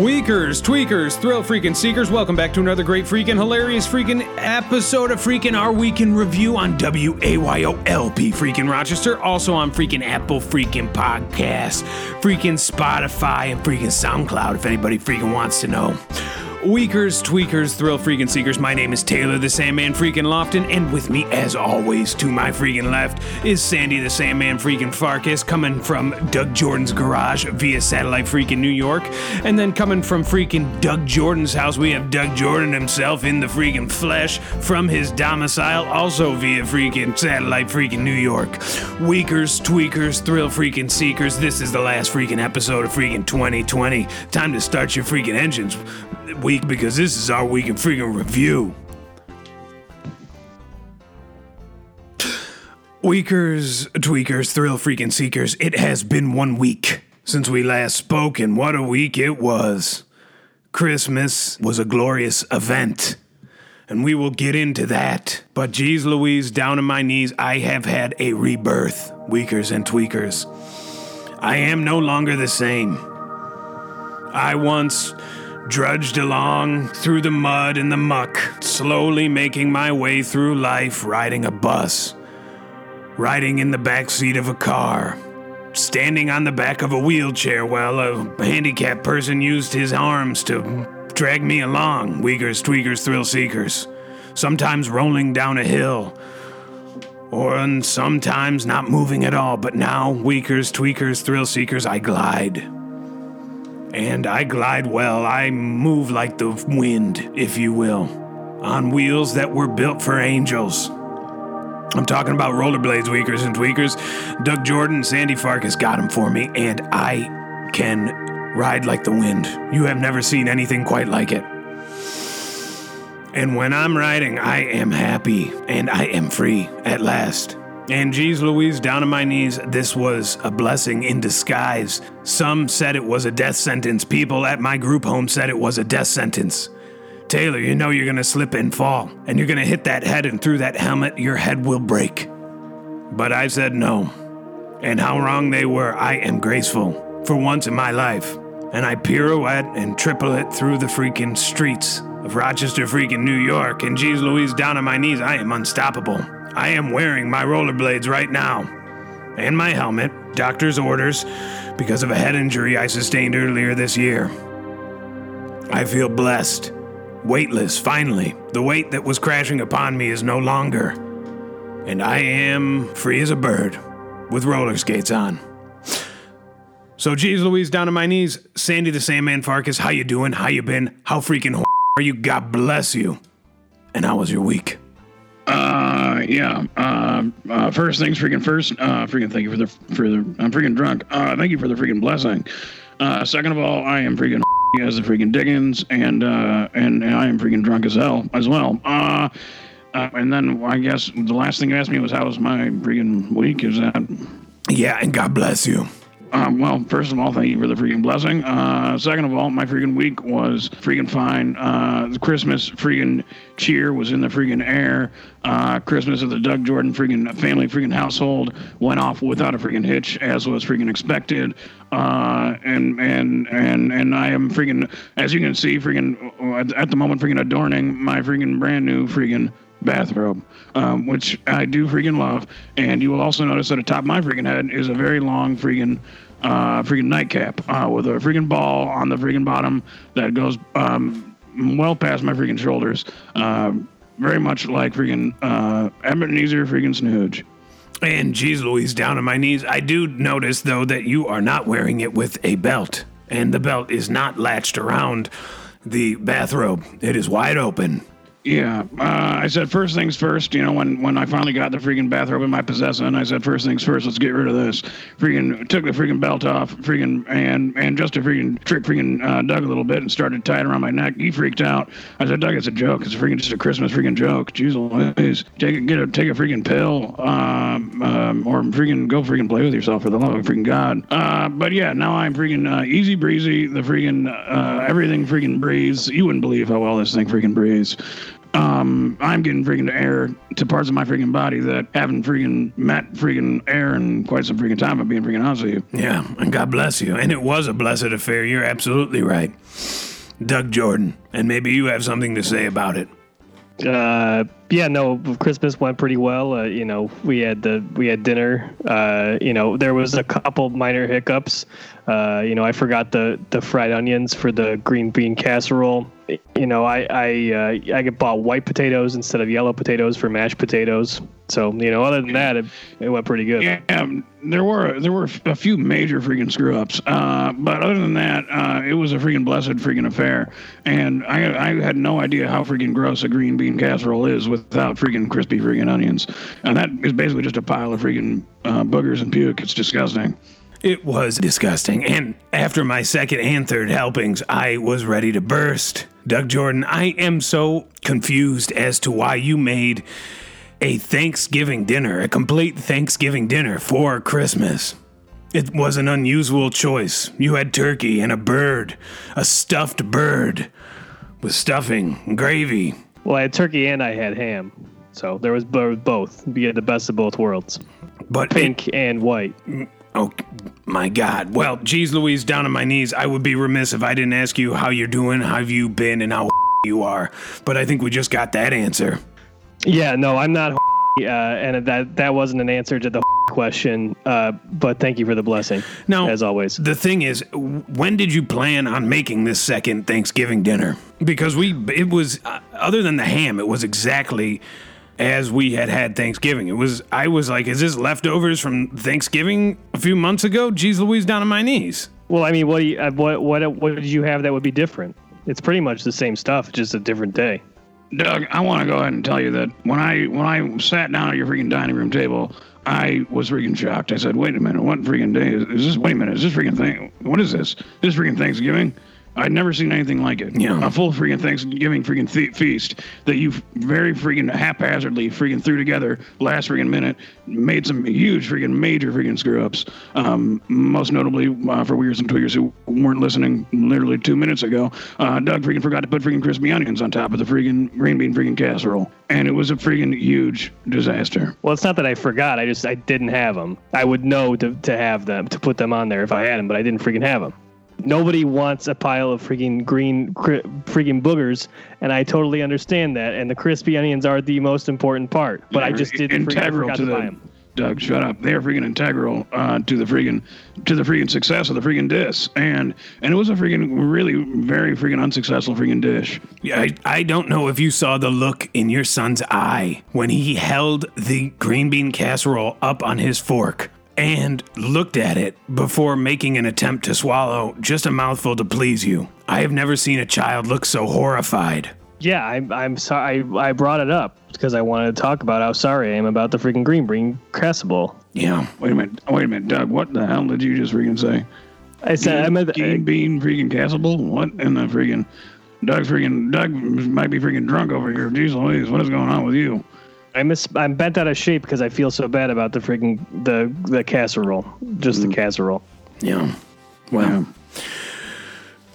Weakers, tweakers, thrill freaking seekers, welcome back to another great freaking hilarious freaking episode of freaking our weekend review on WAYOLP freaking Rochester, also on freaking Apple freaking Podcast, freaking Spotify, and freaking SoundCloud if anybody freaking wants to know. Weakers, tweakers, thrill freaking seekers. My name is Taylor the Sandman freaking Lofton, and with me, as always, to my freaking left is Sandy the Sandman freaking Farkas, coming from Doug Jordan's garage via satellite freaking New York, and then coming from freaking Doug Jordan's house, we have Doug Jordan himself in the freaking flesh from his domicile, also via freaking satellite freaking New York. Weakers, tweakers, thrill freaking seekers. This is the last freaking episode of freaking 2020. Time to start your freaking engines week because this is our week in freaking review. Weakers, tweakers, thrill freaking seekers, it has been one week since we last spoke, and what a week it was. Christmas was a glorious event, and we will get into that. But geez Louise, down on my knees, I have had a rebirth, weakers and tweakers. I am no longer the same. I once drudged along through the mud and the muck, slowly making my way through life riding a bus, riding in the back seat of a car, standing on the back of a wheelchair while a handicapped person used his arms to drag me along, Weakers, Tweakers, Thrill Seekers, sometimes rolling down a hill. Or sometimes not moving at all, but now, Weakers, Tweakers, Thrill Seekers, I glide and I glide well. I move like the wind, if you will, on wheels that were built for angels. I'm talking about rollerblades, Weakers and Tweakers. Doug Jordan and Sandy Farkas got them for me, and I can ride like the wind. You have never seen anything quite like it. And when I'm riding, I am happy and I am free at last. And geez Louise, down on my knees, this was a blessing in disguise. Some said it was a death sentence. People at my group home said it was a death sentence. Taylor, you know you're gonna slip and fall, and you're gonna hit that head, and through that helmet, your head will break. But I said no. And how wrong they were, I am graceful for once in my life. And I pirouette and triple it through the freaking streets of Rochester, freaking New York. And geez Louise, down on my knees, I am unstoppable. I am wearing my rollerblades right now. And my helmet, doctor's orders, because of a head injury I sustained earlier this year. I feel blessed. Weightless, finally. The weight that was crashing upon me is no longer. And I am free as a bird, with roller skates on. So, geez Louise, down on my knees. Sandy the Sandman Farkas, how you doing? How you been? How freaking are you? God bless you. And how was your week? Uh, yeah. Uh, uh, first things freaking first. Uh, freaking thank you for the for the. I'm freaking drunk. Uh, thank you for the freaking blessing. Uh, second of all, I am freaking as the freaking Dickens, and uh, and, and I am freaking drunk as hell as well. Uh, uh, and then I guess the last thing you asked me was how was my freaking week? Is that? Yeah, and God bless you. Um, well, first of all, thank you for the freaking blessing. Uh, second of all, my freaking week was freaking fine. Uh, the Christmas freaking cheer was in the freaking air. Uh, Christmas at the Doug Jordan freaking family freaking household went off without a freaking hitch, as was freaking expected. Uh, and and and and I am freaking, as you can see, freaking at, at the moment, freaking adorning my freaking brand new freaking bathrobe, um, which I do freaking love. And you will also notice at the top of my freaking head is a very long freaking uh, freaking nightcap uh, with a freaking ball on the freaking bottom that goes um, well past my freaking shoulders. Uh, very much like freaking uh, Ebenezer freaking Snooge. And geez Louise, down on my knees. I do notice, though, that you are not wearing it with a belt. And the belt is not latched around the bathrobe, it is wide open. Yeah, uh, I said first things first. You know, when when I finally got the freaking bathrobe in my possession, I said first things first. Let's get rid of this. Freaking took the freaking belt off. Freaking and and just to freaking trick freaking uh, Doug a little bit and started tying around my neck. He freaked out. I said, Doug, it's a joke. It's a freaking just a Christmas freaking joke. Jeez Louise, take a, get a take a freaking pill, um, um, or freaking go freaking play with yourself for the love of freaking God. Uh, but yeah, now I'm freaking uh, easy breezy. The freaking uh, everything freaking breathes. You wouldn't believe how well this thing freaking breathes. Um, I'm getting freaking air to parts of my freaking body that haven't freaking met freaking air in quite some freaking time. I'm being freaking honest with you. Yeah, and God bless you. And it was a blessed affair. You're absolutely right. Doug Jordan, and maybe you have something to say about it. Uh, yeah, no, Christmas went pretty well. Uh, you know, we had the we had dinner. Uh, you know, there was a couple minor hiccups. Uh, you know, I forgot the the fried onions for the green bean casserole. You know, I I uh, I bought white potatoes instead of yellow potatoes for mashed potatoes. So you know, other than that, it, it went pretty good. Yeah, um, there were there were a few major freaking screw ups, uh, but other than that, uh, it was a freaking blessed freaking affair. And I I had no idea how freaking gross a green bean casserole is without freaking crispy freaking onions, and that is basically just a pile of freaking uh, boogers and puke. It's disgusting. It was disgusting. And after my second and third helpings, I was ready to burst. Doug Jordan, I am so confused as to why you made a Thanksgiving dinner, a complete Thanksgiving dinner for Christmas. It was an unusual choice. You had turkey and a bird, a stuffed bird with stuffing, gravy. Well, I had turkey and I had ham, so there was both. You had the best of both worlds. But pink it, and white. Oh my God! Well, geez, Louise, down on my knees. I would be remiss if I didn't ask you how you're doing, how have you been, and how you are. But I think we just got that answer. Yeah, no, I'm not. Uh, and that that wasn't an answer to the question. Uh, but thank you for the blessing. Now, as always, the thing is, when did you plan on making this second Thanksgiving dinner? Because we, it was uh, other than the ham, it was exactly as we had had Thanksgiving. It was I was like, is this leftovers from Thanksgiving a few months ago? Jeez Louise, down on my knees. Well, I mean, what you, uh, what what what did you have that would be different? It's pretty much the same stuff, just a different day. Doug, I want to go ahead and tell you that when I when I sat down at your freaking dining room table, I was freaking shocked. I said, "Wait a minute, what freaking day is, is this? Wait a minute, is this freaking thing? What is this? This freaking Thanksgiving?" I'd never seen anything like it. Yeah. A full freaking Thanksgiving freaking feast that you very freaking haphazardly freaking threw together last freaking minute, made some huge freaking major freaking screw ups. Um, most notably uh, for Weirs and Twiggers who weren't listening literally two minutes ago, uh, Doug freaking forgot to put freaking crispy onions on top of the freaking green bean freaking casserole, and it was a freaking huge disaster. Well, it's not that I forgot. I just I didn't have them. I would know to to have them to put them on there if I had them, but I didn't freaking have them nobody wants a pile of freaking green cr- freaking boogers and i totally understand that and the crispy onions are the most important part but i just didn't integral forget, to, to the, buy them Doug, shut up. They're freaking integral uh, to the freaking to the freaking success of the freaking dish, and and it was a freaking really very freaking unsuccessful freaking dish. Yeah, I, I don't know if you saw the look in your son's eye when he held the green bean casserole up on his fork and looked at it before making an attempt to swallow just a mouthful to please you. I have never seen a child look so horrified. Yeah, I'm, I'm sorry. I, I brought it up because I wanted to talk about how sorry I am about the freaking green bean casserole. Yeah. Wait a minute. Wait a minute, Doug. What the hell did you just freaking say? I said I meant the, green bean freaking casserole. What in the freaking Doug freaking Doug might be freaking drunk over here. Jeez Louise, what is going on with you? I miss. I'm bent out of shape because I feel so bad about the freaking the the casserole, just mm. the casserole. Yeah. Well. Yeah.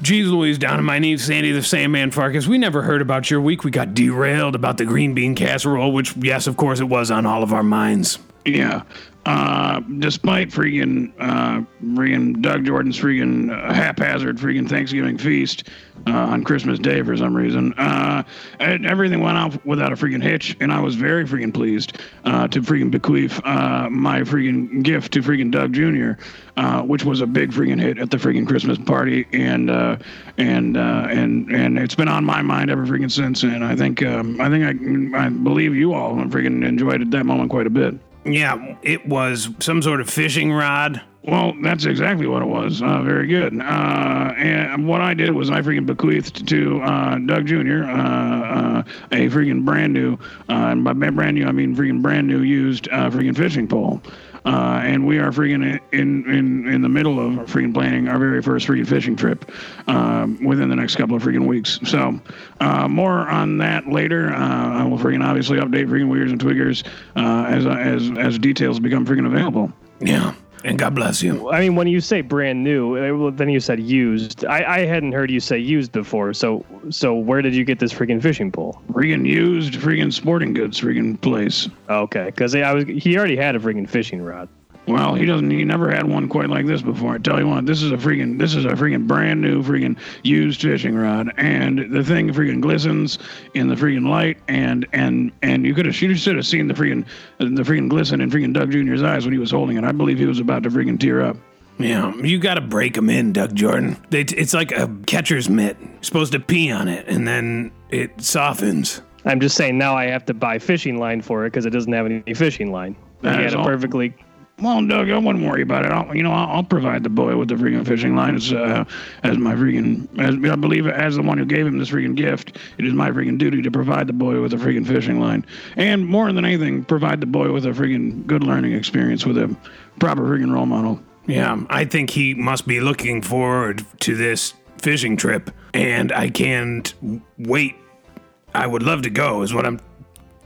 Geez Louise, down on my knees, Sandy the Sandman Farkas. We never heard about your week. We got derailed about the green bean casserole, which, yes, of course, it was on all of our minds. Yeah. Uh, despite freaking, uh, freaking Doug Jordan's freaking uh, haphazard freaking Thanksgiving feast uh, on Christmas Day for some reason, uh, everything went off without a freaking hitch, and I was very freaking pleased uh, to freaking bequeath uh, my freaking gift to freaking Doug Jr., uh, which was a big freaking hit at the freaking Christmas party, and uh, and uh, and and it's been on my mind ever freaking since, and I think um, I think I I believe you all freaking enjoyed that moment quite a bit. Yeah, it was some sort of fishing rod. Well, that's exactly what it was. Uh, very good. Uh, and what I did was I freaking bequeathed to uh, Doug Jr. Uh, uh, a freaking brand new, uh, and by brand new I mean freaking brand new used freaking fishing pole. Uh, and we are freaking in, in in the middle of freaking planning our very first freaking fishing trip um, within the next couple of freaking weeks. So uh, more on that later. Uh, I will freaking obviously update freaking Weirs and Twiggers uh, as as as details become freaking available. Yeah. And God bless you. I mean, when you say brand new, uh, then you said used. I, I hadn't heard you say used before. So so where did you get this freaking fishing pole? Freaking used, freaking sporting goods, freaking place. Okay, because I was he already had a freaking fishing rod. Well, he doesn't. He never had one quite like this before. I tell you what, this is a freaking, this is a freaking brand new freaking used fishing rod, and the thing freaking glistens in the freaking light, and and and you could have, you should have seen the freaking, the freaking glisten in freaking Doug Jr.'s eyes when he was holding it. I believe he was about to freaking tear up. Yeah, you got to break them in, Doug Jordan. They, it's like a catcher's mitt. You're supposed to pee on it, and then it softens. I'm just saying now I have to buy fishing line for it because it doesn't have any fishing line. That he is had a all- perfectly Well, Doug, I wouldn't worry about it. I'll, you know, I'll, I'll provide the boy with the freaking fishing line as, uh, as my freaking, as, I believe as the one who gave him this freaking gift, it is my freaking duty to provide the boy with a freaking fishing line. And more than anything, provide the boy with a freaking good learning experience with a proper freaking role model. Yeah, I think he must be looking forward to this fishing trip, and I can't wait. I would love to go, is what I'm.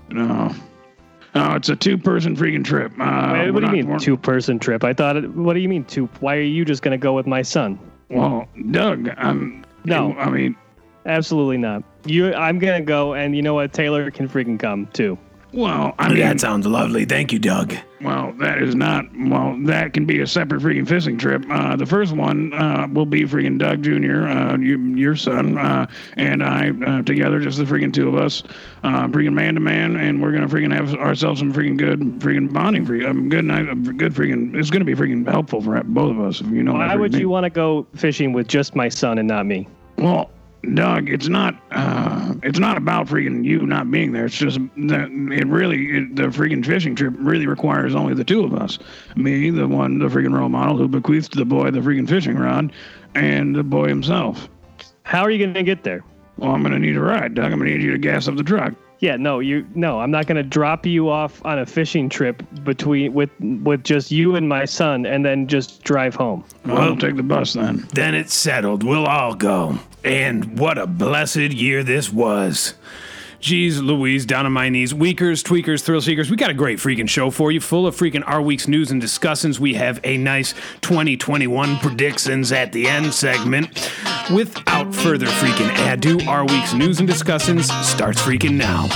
No. No, it's a two person freaking trip. Uh, Wait, what do you mean we're- two person trip? I thought. It, what do you mean two? Why are you just gonna go with my son? Well, Doug, I'm. No. I mean, Absolutely not. You, I'm gonna go, and you know what? Taylor can freaking come too. Well, I mean, That sounds lovely. Thank you, Doug. Well, that is not. Well, that can be a separate freaking fishing trip. Uh, the first one uh, will be freaking Doug Jr., uh, you, your son, uh, and I uh, together, just the freaking two of us, uh, freaking man to man, and we're gonna freaking have ourselves some freaking good freaking bonding. Free, um, good night, uh, good freaking. It's gonna be freaking helpful for both of us, if you know. Why would freaking you want to go fishing with just my son and not me? Well, Doug, it's not. Uh, it's not about freaking you not being there. It's just that it really it, the freaking fishing trip really requires only the two of us. Me, the one, the freaking role model who bequeathed the boy the freaking fishing rod, and the boy himself. How are you gonna get there? Well, I'm gonna need a ride, Doug. I'm gonna need you to gas up the truck. Yeah, no, you no, I'm not gonna drop you off on a fishing trip between with with just you and my son, and then just drive home. Well, Well- we'll take the bus then. Then it's settled. We'll all go. And what a blessed year this was. Jeez Louise, down on my knees. Weakers, tweakers, thrill seekers. We got a great freaking show for you, full of freaking our week's news and discussins. We have a nice 2021 predictions at the end segment. Without further freaking ado, our week's news and discussins starts freaking now.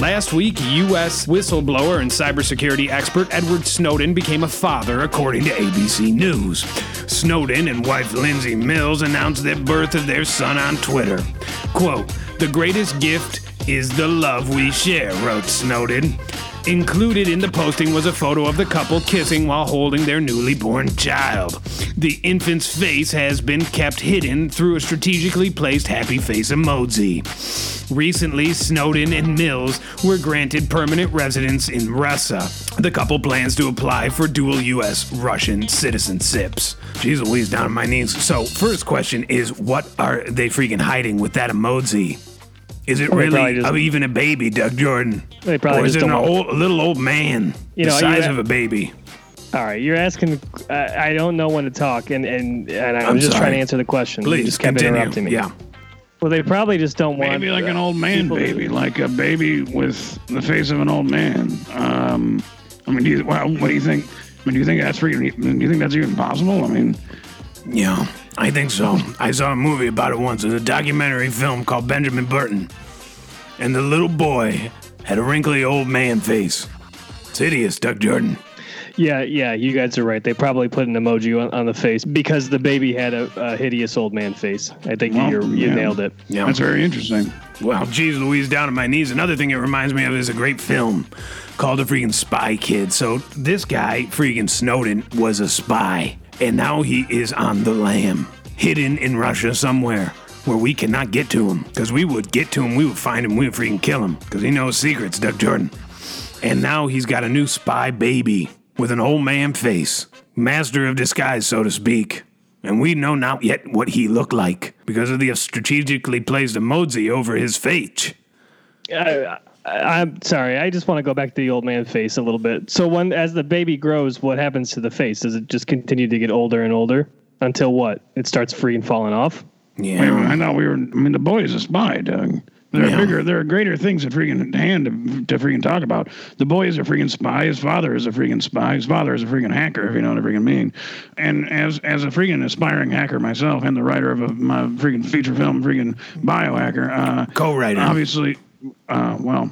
Last week, U.S. whistleblower and cybersecurity expert Edward Snowden became a father, according to ABC News. Snowden and wife Lindsay Mills announced the birth of their son on Twitter. Quote, The greatest gift is the love we share, wrote Snowden. Included in the posting was a photo of the couple kissing while holding their newly born child. The infant's face has been kept hidden through a strategically placed happy face emoji. Recently, Snowden and Mills were granted permanent residence in Russia. The couple plans to apply for dual U.S. Russian citizenships. Jeez Louise, down on my knees. So, first question is what are they freaking hiding with that emoji? Is it really probably just- uh, even a baby, Doug Jordan? They probably or is just it an old, a little old man You know, the size of a baby? All right, you're asking. I I don't know when to talk, and and, and I I'm just sorry. trying to answer the question. you Please just kept continue. interrupting me. Yeah. Well, they probably just don't want. Maybe like an old man people- baby, like a baby with the face of an old man. Um, I mean, do you, well, what do you think? I mean, do you think that's freaking? Do you think that's even possible? I mean, Yeah, I think so. I saw a movie about it once. It was a documentary film called Benjamin Burton. And the little boy had a wrinkly old man face. It's hideous, Doug Jordan. Yeah, yeah, you guys are right. They probably put an emoji on, on the face because the baby had a, a hideous old man face. I think Well, you you yeah. nailed it. Yeah. that's very interesting. Well, geez Louise, down on my knees. Another thing it reminds me of is a great film called The Freaking Spy Kid. So this guy, freaking Snowden, was a spy. And now he is on the lam, hidden in Russia somewhere where we cannot get to him. Because we would get to him, we would find him, we would freaking kill him. Because he knows secrets, Doug Jordan. And now he's got a new spy baby with an old man face, master of disguise, so to speak. And we know not yet what he looked like because of the strategically placed emoji over his face. I, I'm sorry. I just want to go back to the old man face a little bit. So when as the baby grows, what happens to the face? Does it just continue to get older and older until what? It starts freaking falling off. Wait, Yeah. I thought we were. I mean, the boy is a spy, Doug. There are Yeah. bigger, there are greater things at freaking hand to, to freaking talk about. The boy is a freaking spy. His father is a freaking spy. His father is a freaking hacker, if you know what I freaking mean. And as as a freaking aspiring hacker myself, and the writer of a, my freaking feature film, freaking biohacker, uh, Co-writer. obviously, uh, well,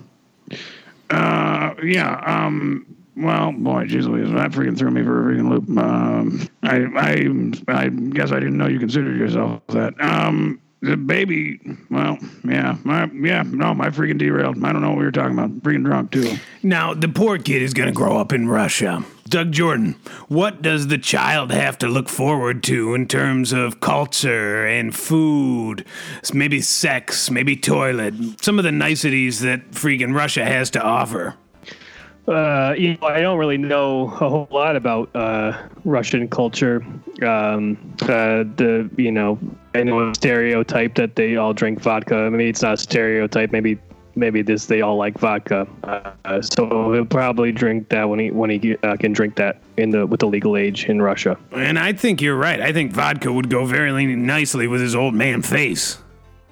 uh, yeah, um. Well, boy, Louise, that freaking threw me for a freaking loop. Um, I, I, I guess I didn't know you considered yourself that. Um, the baby, well, yeah, my, yeah, no, my freaking derailed. I don't know what we were talking about. Freaking drunk too. Now, the poor kid is going to grow up in Russia. Doug Jordan, what does the child have to look forward to in terms of culture and food, maybe sex, maybe toilet, some of the niceties that freaking Russia has to offer? Uh, you know, I don't really know a whole lot about uh, Russian culture. Um, uh, the you know, I know a stereotype that they all drink vodka. Maybe it's not a stereotype. Maybe maybe this they all like vodka. Uh, so he'll probably drink that when he when he uh, can drink that in the with the legal age in Russia. And I think you're right. I think vodka would go very nicely with his old man face.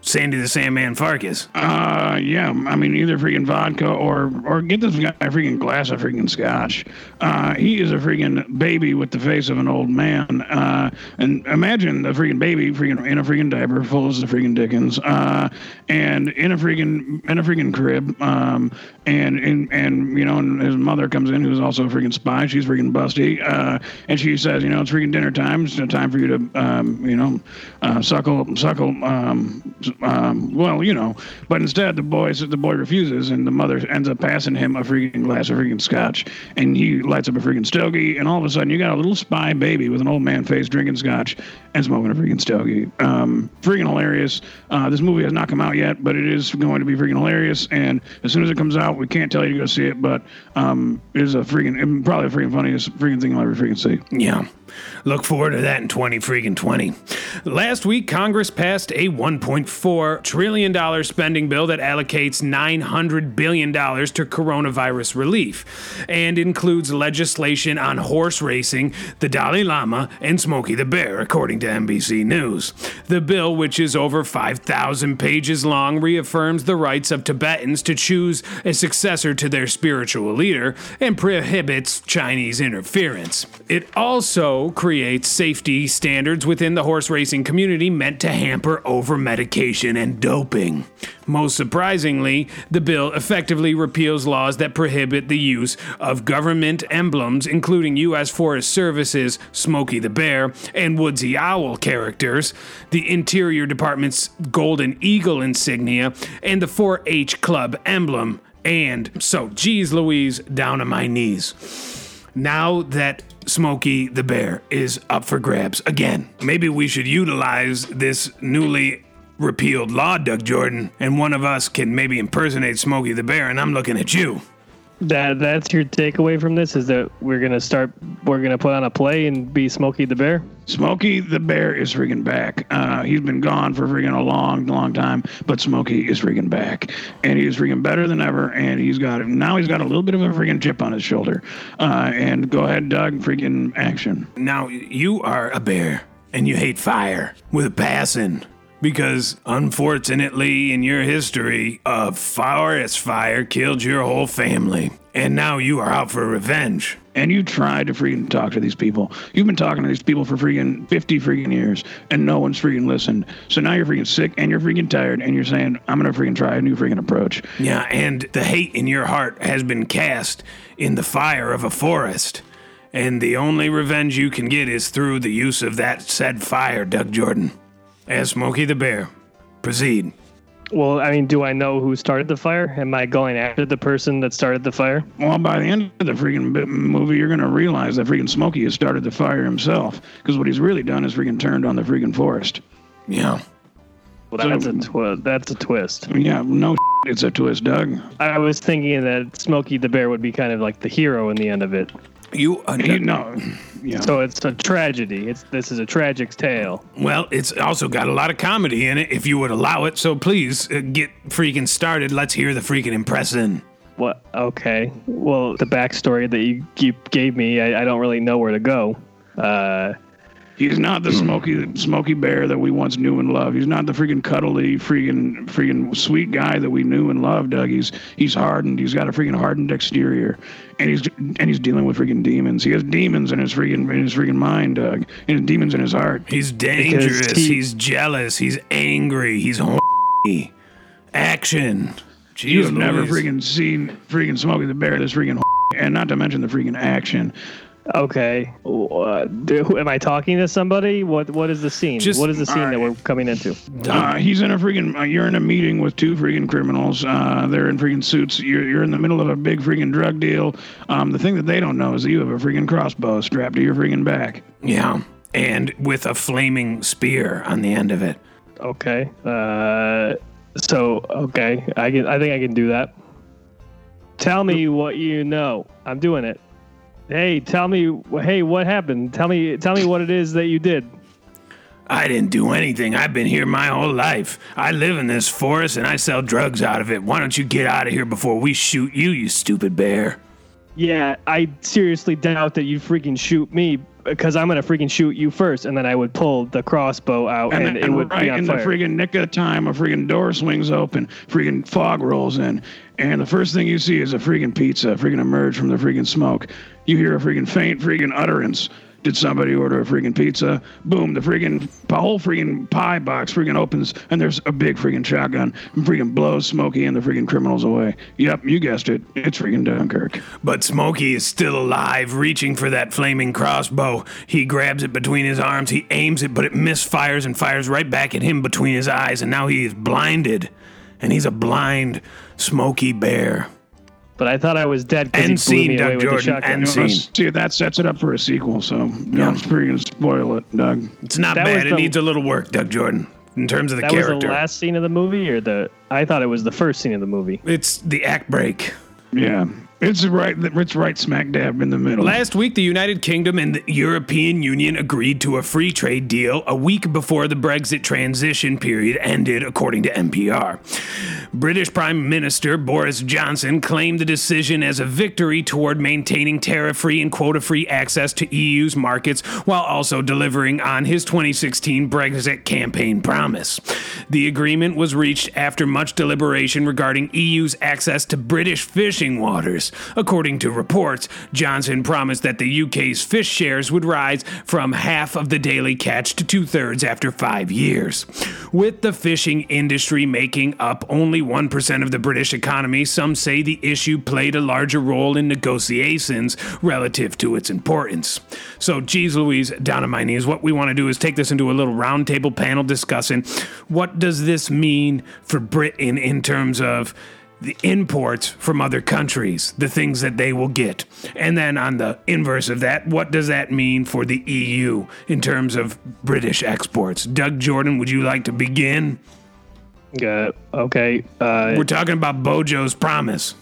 Sandy the Sandman Farkas. Uh, yeah. I mean, either freaking vodka or or get this guy a freaking glass of freaking scotch. Uh, he is a freaking baby with the face of an old man. Uh, and imagine the freaking baby freaking in a freaking diaper, full as the freaking Dickens, uh, and in a freaking in a freaking crib. Um, and and and you know, and his mother comes in, who's also a freaking spy. She's freaking busty. Uh, and she says, you know, it's freaking dinner time. It's time for you to, um, you know, uh, suckle suckle. Um, um, well, you know, but instead the boy the boy refuses, and the mother ends up passing him a freaking glass of freaking scotch, and he lights up a freaking stogie, and all of a sudden you got a little spy baby with an old man face drinking scotch and smoking a freaking stogie. Um, freaking hilarious. Uh, this movie has not come out yet, but it is going to be freaking hilarious, and as soon as it comes out, we can't tell you to go see it, but um, it is a freaking probably the freaking funniest freaking thing I'll ever freaking see. Yeah. Look forward to that in 20 freaking 20. Last week, Congress passed a $1.4 trillion spending bill that allocates $900 billion to coronavirus relief and includes legislation on horse racing, the Dalai Lama, and Smokey the Bear, according to NBC News. The bill, which is over 5,000 pages long, reaffirms the rights of Tibetans to choose a successor to their spiritual leader and prohibits Chinese interference. It also creates safety standards within the horse racing community meant to hamper over medication and doping. Most surprisingly, the bill effectively repeals laws that prohibit the use of government emblems, including U.S. Forest Service's Smokey the Bear and Woodsy Owl characters, the Interior Department's Golden Eagle insignia, and the 4 H Club emblem. And so, geez Louise, down on my knees. Now that Smokey the Bear is up for grabs again, maybe we should utilize this newly repealed law, Doug Jordan, and one of us can maybe impersonate Smokey the Bear, and I'm looking at you. That that's your takeaway from this is that we're gonna start we're gonna put on a play and be Smokey the Bear. Smokey the Bear is freaking back. Uh, he's been gone for freaking a long, long time, but Smokey is freaking back, and he's freaking better than ever. And he's got now he's got a little bit of a freaking chip on his shoulder. Uh, and go ahead, Doug, freaking action. Now, you are a bear, and you hate fire with a passion. Because unfortunately, in your history, a forest fire killed your whole family. And now you are out for revenge. And you tried to freaking talk to these people. You've been talking to these people for freaking 50 freaking years, and no one's freaking listened. So now you're freaking sick and you're freaking tired, and you're saying, I'm going to freaking try a new freaking approach. Yeah, and the hate in your heart has been cast in the fire of a forest. And the only revenge you can get is through the use of that said fire, Doug Jordan. As Smokey the Bear, proceed. Well, I mean, do I know who started the fire? Am I going after the person that started the fire? Well, by the end of the freaking movie, you're going to realize that freaking Smokey has started the fire himself. Because what he's really done is freaking turned on the freaking forest. Yeah. Well, that's a twi- that's a twist. Yeah, no, it's a twist, Doug. I was thinking that Smokey the Bear would be kind of like the hero in the end of it. You, uh, You know, yeah. So it's a tragedy. It's this is a tragic tale. well, it's also got a lot of comedy in it, if you would allow it. So please uh, get freaking started. Let's hear the freaking impression. What? Okay. Well, the backstory that you, you gave me, I, I don't really know where to go. Uh, He's not the hmm. smoky smoky bear that we once knew and loved. He's not the freaking cuddly, freaking freaking sweet guy that we knew and loved, Doug. He's he's hardened. He's got a freaking hardened exterior, and he's and he's dealing with freaking demons. He has demons in his freaking in his freaking mind, Doug, and demons in his heart. He's dangerous. he- he's jealous. He's angry. He's horny. Action. Jeez You have never freaking seen freaking Smokey the Bear this freaking and not to mention the freaking action. Okay. Uh, do, am I talking to somebody? What What is the scene? Just- what is the scene that we're coming into? Uh, he's in a freaking. Uh, you're in a meeting with two freaking criminals. Uh, they're in freaking suits. You're, you're in the middle of a big freaking drug deal. Um, the thing that they don't know is that you have a freaking crossbow strapped to your freaking back. Yeah. And with a flaming spear on the end of it. Okay. Uh, so okay, I can. I think I can do that. Tell me what you know. I'm doing it. Hey, tell me. Hey, what happened? Tell me. Tell me what it is that you did. I didn't do anything. I've been here my whole life. I live in this forest and I sell drugs out of it. Why don't you get out of here before we shoot you, you stupid bear? Yeah, I seriously doubt that you'd freaking shoot me because I'm gonna freaking shoot you first, and then I would pull the crossbow out, and, And, it then would right be on in fire. the freaking nick of time, a freaking door swings open, freaking fog rolls in, and the first thing you see is a freaking pizza freaking emerge from the freaking smoke. You hear a freaking faint freaking utterance. Did somebody order a freaking pizza? Boom! The freaking whole freaking pie box freaking opens, and there's a big freaking shotgun and freaking blows Smokey and the freaking criminals away. Yep, you guessed it. It's freaking Dunkirk. But Smokey is still alive, reaching for that flaming crossbow. He grabs it between his arms, he aims it, but it misfires and fires right back at him between his eyes, and now he is blinded. And he's a blind, Smokey bear. But I thought I was dead because he End blew me scene, away Doug with the Jordan, shotgun. end You know, scene. see, that sets it up for a sequel, so don't freaking spoil it, Doug. It's not That was bad. It the- needs a little work, Doug Jordan, in terms of the That was the last scene of the movie, or the? I thought it was the first scene of the movie. it's the act break. Yeah, it's right. It's right smack dab in the middle. Last week, the United Kingdom and the European Union agreed to a free trade deal a week before the Brexit transition period ended, according to NPR. British Prime Minister Boris Johnson claimed the decision as a victory toward maintaining tariff free and quota free access to EU's markets while also delivering on his 2016 Brexit campaign promise. The agreement was reached after much deliberation regarding EU's access to British fishing waters. According to reports, Johnson promised that the UK's fish shares would rise from half of the daily catch to two thirds after five years. With the fishing industry making up only 1% of the British economy, some say the issue played a larger role in negotiations relative to its importance. So, geez Louise, down on my knees, what we want to do is take this into a little roundtable panel discussing what does this mean for Britain in terms of the imports from other countries, the things that they will get. And then on the inverse of that, what does that mean for the EU in terms of British exports? Doug Jordan, would you like to begin? Uh, okay. Uh, We're talking about Bojo's promise.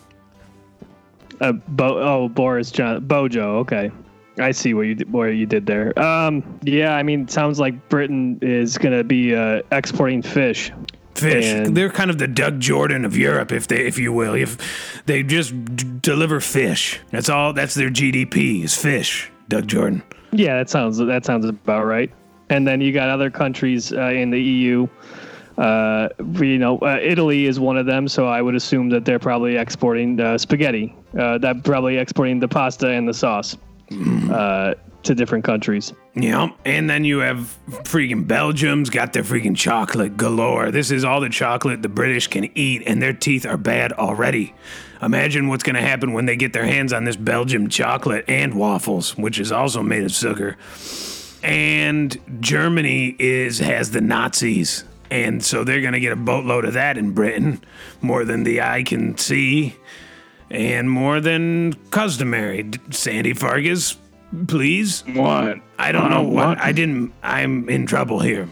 uh, Bo- oh, Boris John Bojo. Okay, I see what you did, what you did there. Um, yeah, I mean, it sounds like Britain is gonna be uh, exporting fish. Fish. And- They're kind of the Doug Jordan of Europe, if they, if you will. If they just d- deliver fish, that's all. That's their GDP is fish. Doug Jordan. Yeah, that sounds that sounds about right. And then you got other countries uh, in the EU. Uh, you know, uh, Italy is one of them, so I would assume that they're probably exporting uh, spaghetti. Uh, that probably exporting the pasta and the sauce uh, to different countries. Yeah, and then you have freaking Belgium's got their freaking chocolate galore. This is all the chocolate the British can eat, and their teeth are bad already. Imagine what's going to happen when they get their hands on this Belgium chocolate and waffles, which is also made of sugar. And Germany is has the Nazis, and so they're going to get a boatload of that in Britain, more than the eye can see, and more than customary. Sandy Farkas, please. what? I don't Uh, know what, I didn't. I'm in trouble here.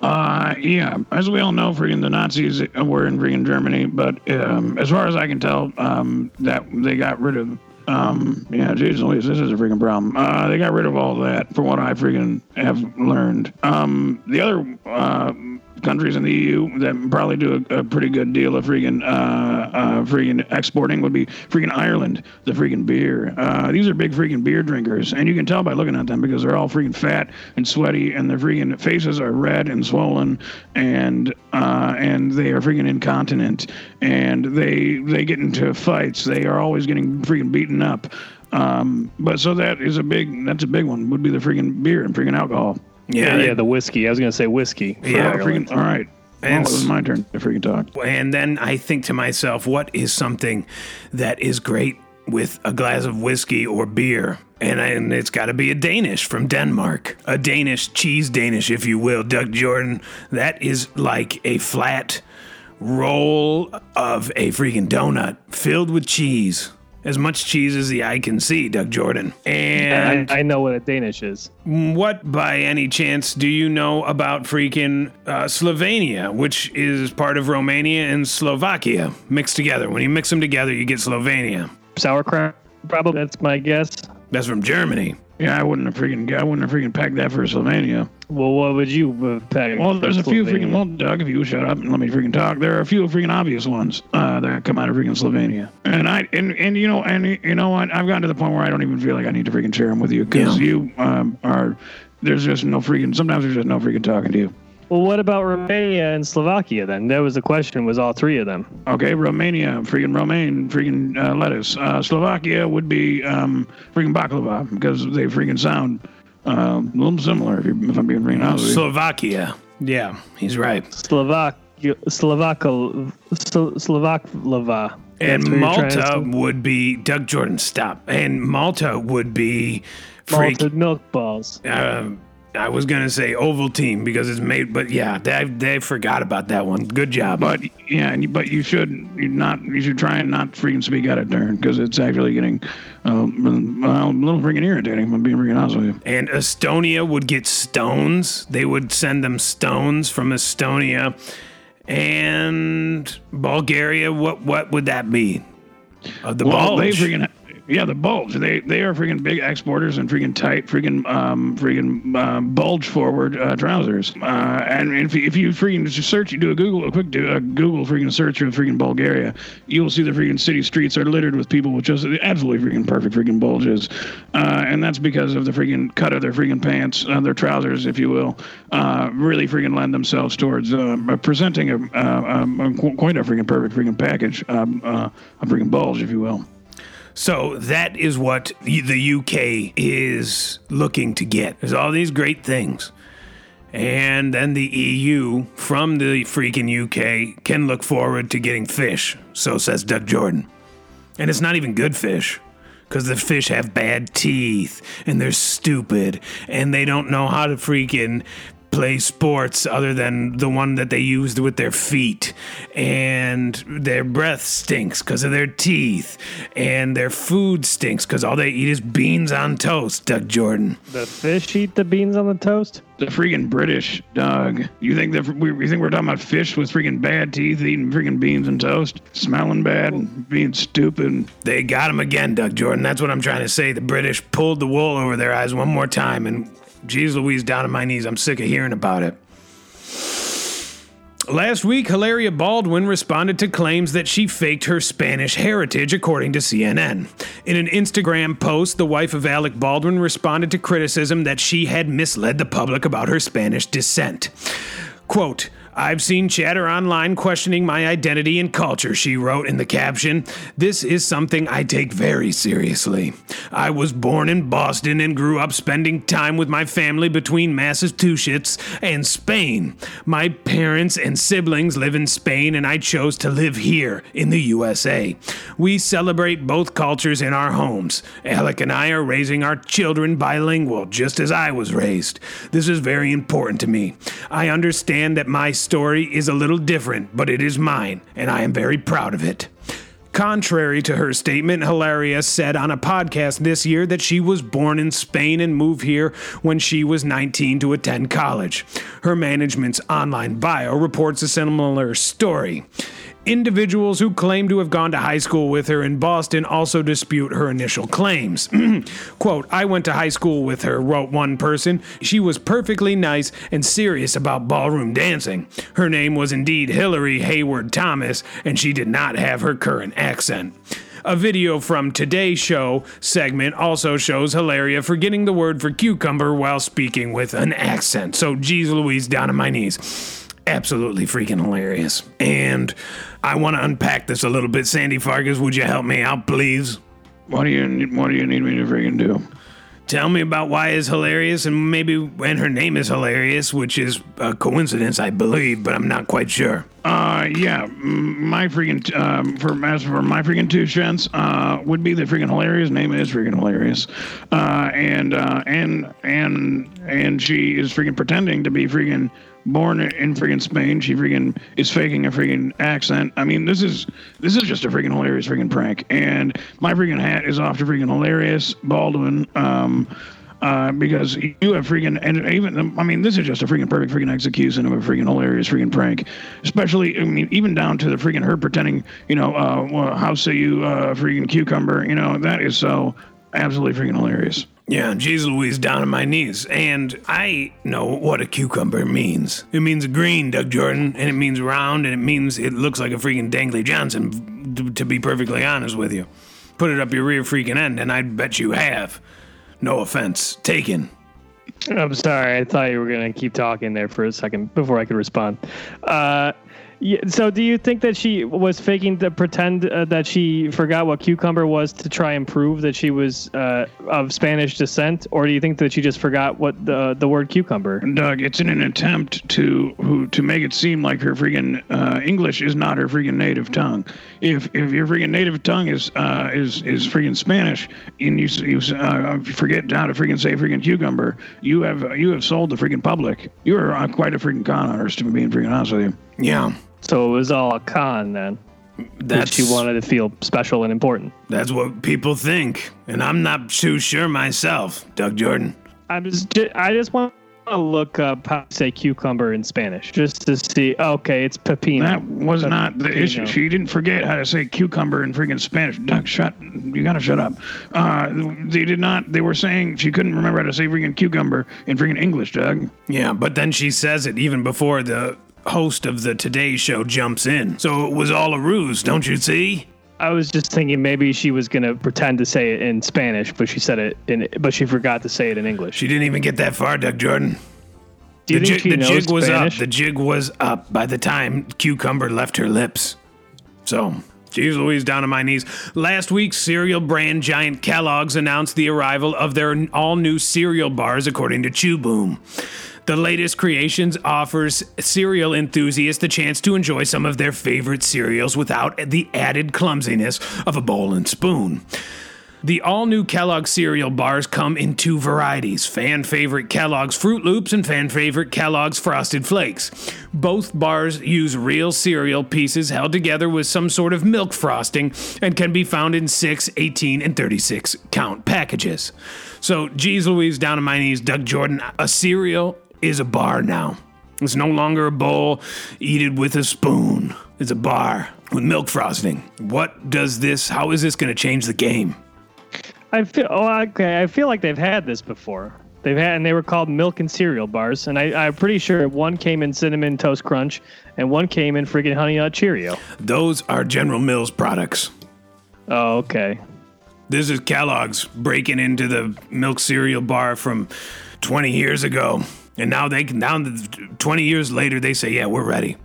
Uh, yeah. As we all know, freaking the Nazis were in freaking Germany, but um, as far as I can tell, um, that they got rid of. Um, yeah, Jesus, Louise, this is a freaking problem. Uh, they got rid of all that, for what I freaking have learned. Um, the other uh, countries in the EU that probably do a, a pretty good deal of freaking, uh, uh, freaking exporting would be freaking Ireland, the freaking beer. Uh, these are big freaking beer drinkers, and you can tell by looking at them because they're all freaking fat and sweaty, and their freaking faces are red and swollen, and uh, and they are freaking incontinent, and they they get into fights. They are always getting freaking beaten up. Um, but so that is a big that's a big one would be the freaking beer and freaking alcohol. Yeah, yeah, the whiskey. I was gonna say whiskey. Yeah. Freaking, all right. And well, it was my turn to freaking talk. And then I think to myself, what is something that is great with a glass of whiskey or beer? And, I, and it's got to be a Danish from Denmark. A Danish, cheese Danish, if you will, Doug Jordan. That is like a flat roll of a freaking donut filled with cheese. As much cheese as the eye can see, Doug Jordan. And I, I know what a Danish is. what, by any chance, do you know about freaking uh, Slovenia, which is part of Romania and Slovakia mixed together? When you mix them together, you get Slovenia. Sauerkraut, probably. That's my guess. That's from Germany. Yeah, I wouldn't have freaking I wouldn't have freaking packed that for Slovenia. Well, what would you uh, pack? Well, there's a few freaking well, Doug, if you shut up and let me freaking talk, there are a few freaking obvious ones uh, that come out of freaking Slovenia. And I and and you know and you know what? I've gotten to the point where I don't even feel like I need to freaking share them with you because Yeah. you um, are. There's just no freaking. Sometimes there's just no freaking talking to you. Well, what about Romania and Slovakia then? That was the question. Was all three of them? Okay, Romania, freaking romaine, freaking uh, lettuce. Uh, Slovakia would be um, freaking baklava because they freaking sound uh, a little similar. If, you, if I'm being freaking honest. Slovakia. Yeah, he's right. Slovak, Slovak, Slovak, Lava. And That's what you're trying to Malta would be Doug Jordan. Stop. And Malta would be freak. malted milk balls. Uh, I was gonna say Ovaltine because it's made, but yeah, they they forgot about that one. Good job. But yeah, but you should you not you should try and not freaking speak out of turn because it's actually getting well, a little freaking irritating. If I'm being freaking honest with you. And Estonia would get stones. They would send them stones from Estonia. And Bulgaria, what what would that be? Of the Well, they bulge. freaking yeah, the bulge. They they are freaking big exporters and freaking tight, freaking um, freaking um, bulge forward uh, trousers. Uh, and if if you freaking search, you do a Google a quick do, a Google freaking search of freaking Bulgaria, you will see the freaking city streets are littered with people with just absolutely freaking perfect freaking bulges, uh, and that's because of the freaking cut of their freaking pants, uh, their trousers, if you will, uh, really freaking lend themselves towards uh, presenting a, uh, um, a qu- quite a freaking perfect freaking package, um, uh, a freaking bulge, if you will. So that is what the UK is looking to get. There's all these great things. And then the EU from the freaking UK can look forward to getting fish, so says Doug Jordan. And it's not even good fish. Because the fish have bad teeth and they're stupid and they don't know how to freaking play sports other than the one that they used with their feet. And their breath stinks because of their teeth. And their food stinks because all they eat is beans on toast, Doug Jordan. The fish eat the beans on the toast. The freaking British dog. You think that we you think we're talking about fish with freaking bad teeth eating freaking beans and toast, smelling bad, and being stupid? They got him again, Doug Jordan. That's what I'm trying to say. The British pulled the wool over their eyes one more time, and geez Louise, down on my knees. I'm sick of hearing about it. Last week, Hilaria Baldwin responded to claims that she faked her Spanish heritage, according to CNN. In an Instagram post, the wife of Alec Baldwin responded to criticism that she had misled the public about her Spanish descent. Quote, I've seen chatter online questioning my identity and culture, she wrote in the caption. This is something I take very seriously. I was born in Boston and grew up spending time with my family between Massachusetts and Spain. My parents and siblings live in Spain, and I chose to live here in the USA. We celebrate both cultures in our homes. Alec and I are raising our children bilingual, just as I was raised. This is very important to me. I understand that my story is a little different, but it is mine, and I am very proud of it. Contrary to her statement, Hilaria said on a podcast this year that she was born in Spain and moved here when she was 19 to attend college. Her management's online bio reports a similar story. Individuals who claim to have gone to high school with her in Boston also dispute her initial claims. Quote, I went to high school with her, wrote one person. She was perfectly nice and serious about ballroom dancing. Her name was indeed Hillary Hayward Thomas, and she did not have her current accent. A video from Today's Show segment also shows Hilaria forgetting the word for cucumber while speaking with an accent. So, geez Louise, down on my knees. Absolutely freaking hilarious. And I want to unpack this a little bit. Sandy Farkas, would you help me out, please? What do you What do you need me to freaking do? Tell me about why is hilarious and maybe when her name is hilarious, which is a coincidence, I believe, but I'm not quite sure. Uh, yeah, my freaking um, for as for my freaking two cents, uh, would be the freaking hilarious. Name is freaking hilarious, uh, and uh, and and and she is freaking pretending to be freaking born in freaking Spain. She freaking is faking a freaking accent. I mean, this is this is just a freaking hilarious freaking prank. And my freaking hat is off to freaking hilarious Baldwin. Um, uh, because you have freaking and even I mean this is just a freaking perfect freaking execution of a freaking hilarious freaking prank, especially I mean even down to the freaking her pretending you know uh, well, how say you uh, freaking cucumber you know that is so absolutely freaking hilarious. Yeah, jeez Louise, down on my knees. And I know what a cucumber means. It means green, Doug Jordan, and it means round, and it means it looks like a freaking Dangly Johnson, to be perfectly honest with you. Put it up your rear freaking end, and I'd bet you have. No offense taken. I'm sorry. I thought you were going to keep talking there for a second before I could respond. Uh, yeah, so do you think that she was faking to pretend uh, that she forgot what cucumber was to try and prove that she was uh, of Spanish descent, or do you think that she just forgot what the the word cucumber? Doug, it's in an attempt to who to make it seem like her freaking uh, English is not her freaking native tongue. If if your freaking native tongue is uh, is is freaking Spanish, and you you uh, forget how to freaking say freaking cucumber, you have you have sold the freaking public. You are uh, quite a freaking con artist, to be being freaking honest with you. Yeah. So it was all a con then. That she wanted to feel special and important. That's what people think, and I'm not too sure myself, Doug Jordan. I just I just want to look up how to say cucumber in Spanish just to see. Okay, it's pepino. That was not the issue. She didn't forget how to say cucumber in freaking Spanish. Doug, shut. You gotta shut up. Uh, they did not. They were saying she couldn't remember how to say freaking cucumber in freaking English, Doug. Yeah, but then she says it even before the host of the Today Show jumps in. So it was all a ruse, don't you see? I was just thinking maybe she was gonna pretend to say it in Spanish, but she said it in, but she forgot to say it in English. She didn't even get that far, Doug Jordan. Do you the think jig, she the knows jig was Spanish? up. The jig was up by the time cucumber left her lips. So, geez Louise, down on my knees. Last week, cereal brand giant Kellogg's announced the arrival of their all new cereal bars, according to Chew Boom. The latest creations offers cereal enthusiasts the chance to enjoy some of their favorite cereals without the added clumsiness of a bowl and spoon. The all new Kellogg's cereal bars come in two varieties fan favorite Kellogg's Froot Loops and fan favorite Kellogg's Frosted Flakes. Both bars use real cereal pieces held together with some sort of milk frosting and can be found in 6, 18, and 36 count packages. So, geez Louise, down on my knees, Doug Jordan, a cereal is a bar now. It's no longer a bowl, eat it with a spoon. It's a bar with milk frosting. What does this, how is this going to change the game? I feel oh, okay. I feel like they've had this before. They've had, and they were called milk and cereal bars. And I, I'm pretty sure one came in cinnamon toast crunch, and one came in freaking honey nut Cheerio. Those are General Mills products. Oh, okay. This is Kellogg's breaking into the milk cereal bar from 20 years ago. And now they can, now 20 years later, they say, yeah, we're ready.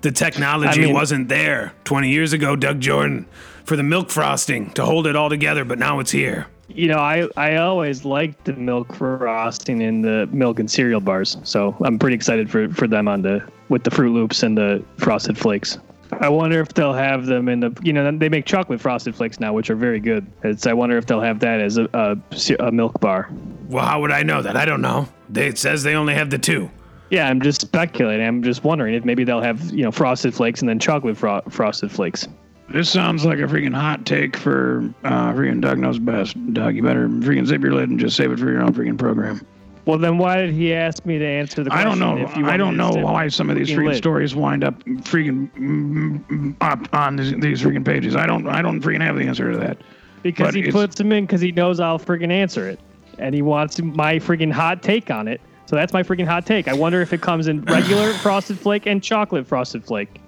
The technology I mean- wasn't there 20 years ago, Doug Jordan, for the milk frosting to hold it all together, but now it's here. You know, I, I always liked the milk frosting in the milk and cereal bars, so I'm pretty excited for, for them on the with the Froot Loops and the Frosted Flakes. I wonder if they'll have them in the you know they make chocolate Frosted Flakes now, which are very good. It's, I wonder if they'll have that as a, a, a milk bar. Well, how would I know that? I don't know. They, it says they only have the two. Yeah, I'm just speculating. I'm just wondering if maybe they'll have you know Frosted Flakes and then chocolate fro- Frosted Flakes. This sounds like a freaking hot take for uh, freaking Doug knows best. Doug, you better freaking zip your lid and just save it for your own freaking program. Well, then why did he ask me to answer the question? I don't know. if you I don't know why some of these freaking freaking lit? stories wind up freaking up on these, these freaking pages. I don't. I don't freaking have the answer to that. Because but he puts them in because he knows I'll freaking answer it, and he wants my freaking hot take on it. So that's my freaking hot take. I wonder if it comes in regular frosted flake and chocolate frosted flake.